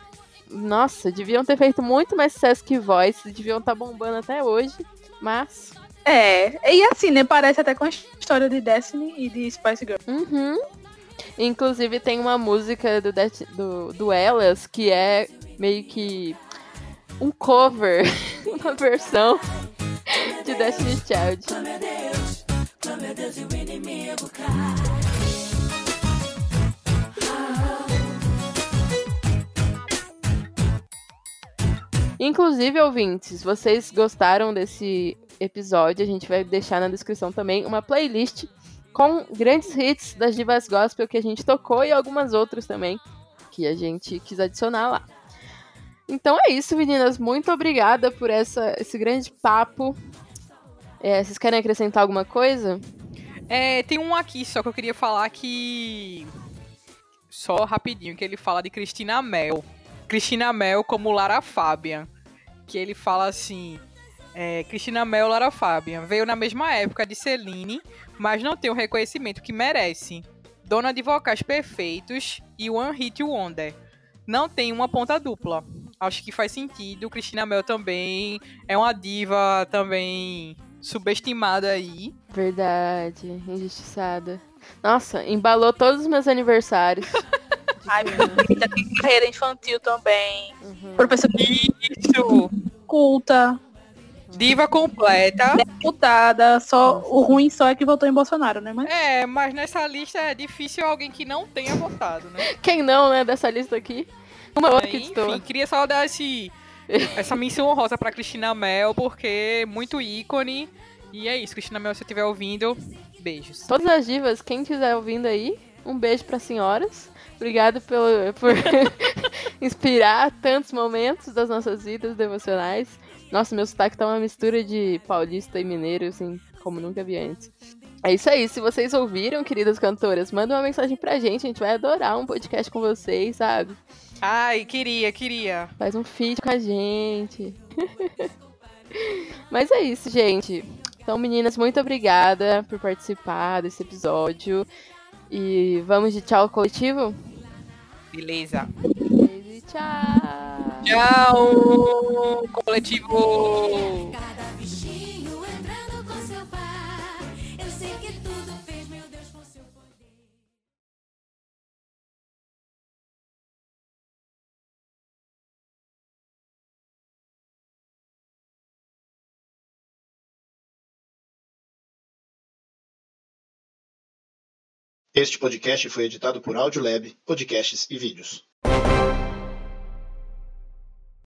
Nossa, deviam ter feito muito mais sucesso que Voice, deviam estar bombando até hoje, mas. É, e assim, né? Parece até com a história de Destiny e de Spice Girl. Uhum. Inclusive tem uma música do, do, do Elas que é meio que um cover, uma versão de Destiny Child. Inclusive, ouvintes, vocês gostaram desse episódio? A gente vai deixar na descrição também uma playlist com grandes hits das divas gospel que a gente tocou e algumas outras também que a gente quis adicionar lá. Então é isso, meninas. Muito obrigada por essa, esse grande papo. É, vocês querem acrescentar alguma coisa? É, tem um aqui só que eu queria falar que. Só rapidinho, que ele fala de Cristina Mel. Cristina Mel como Lara Fabian. Que ele fala assim. É, Cristina Mel Lara Fabian veio na mesma época de Celine, mas não tem o reconhecimento que merece. Dona de vocais perfeitos e One Hit Wonder. Não tem uma ponta dupla. Acho que faz sentido. Cristina Mel também é uma diva também subestimada aí. Verdade, injustiçada. Nossa, embalou todos os meus aniversários. Ai, meu Deus, tem carreira infantil também. Uhum. Professora Isso! culta, Diva completa. deputada, só o ruim só é que votou em Bolsonaro, né? Mas É, mas nessa lista é difícil alguém que não tenha votado, né? Quem não, né, dessa lista aqui? Uma outra que estou. Enfim, queria só dar esse, essa menção honrosa pra Cristina Mel, porque muito ícone. E é isso, Cristina Mel, se você estiver ouvindo, beijos. Todas as divas, quem estiver ouvindo aí, um beijo para senhoras. Obrigado pelo, por inspirar tantos momentos das nossas vidas devocionais. Nossa, meu sotaque tá uma mistura de paulista e mineiro, assim, como nunca vi antes. É isso aí, se vocês ouviram, queridas cantoras, manda uma mensagem pra gente, a gente vai adorar um podcast com vocês, sabe? Ai, queria, queria. Faz um feed com a gente. Mas é isso, gente. Então, meninas, muito obrigada por participar desse episódio. E vamos de tchau coletivo? Beleza. Beijo tchau! Tchau, coletivo! Este podcast foi editado por Audiolab, podcasts e vídeos.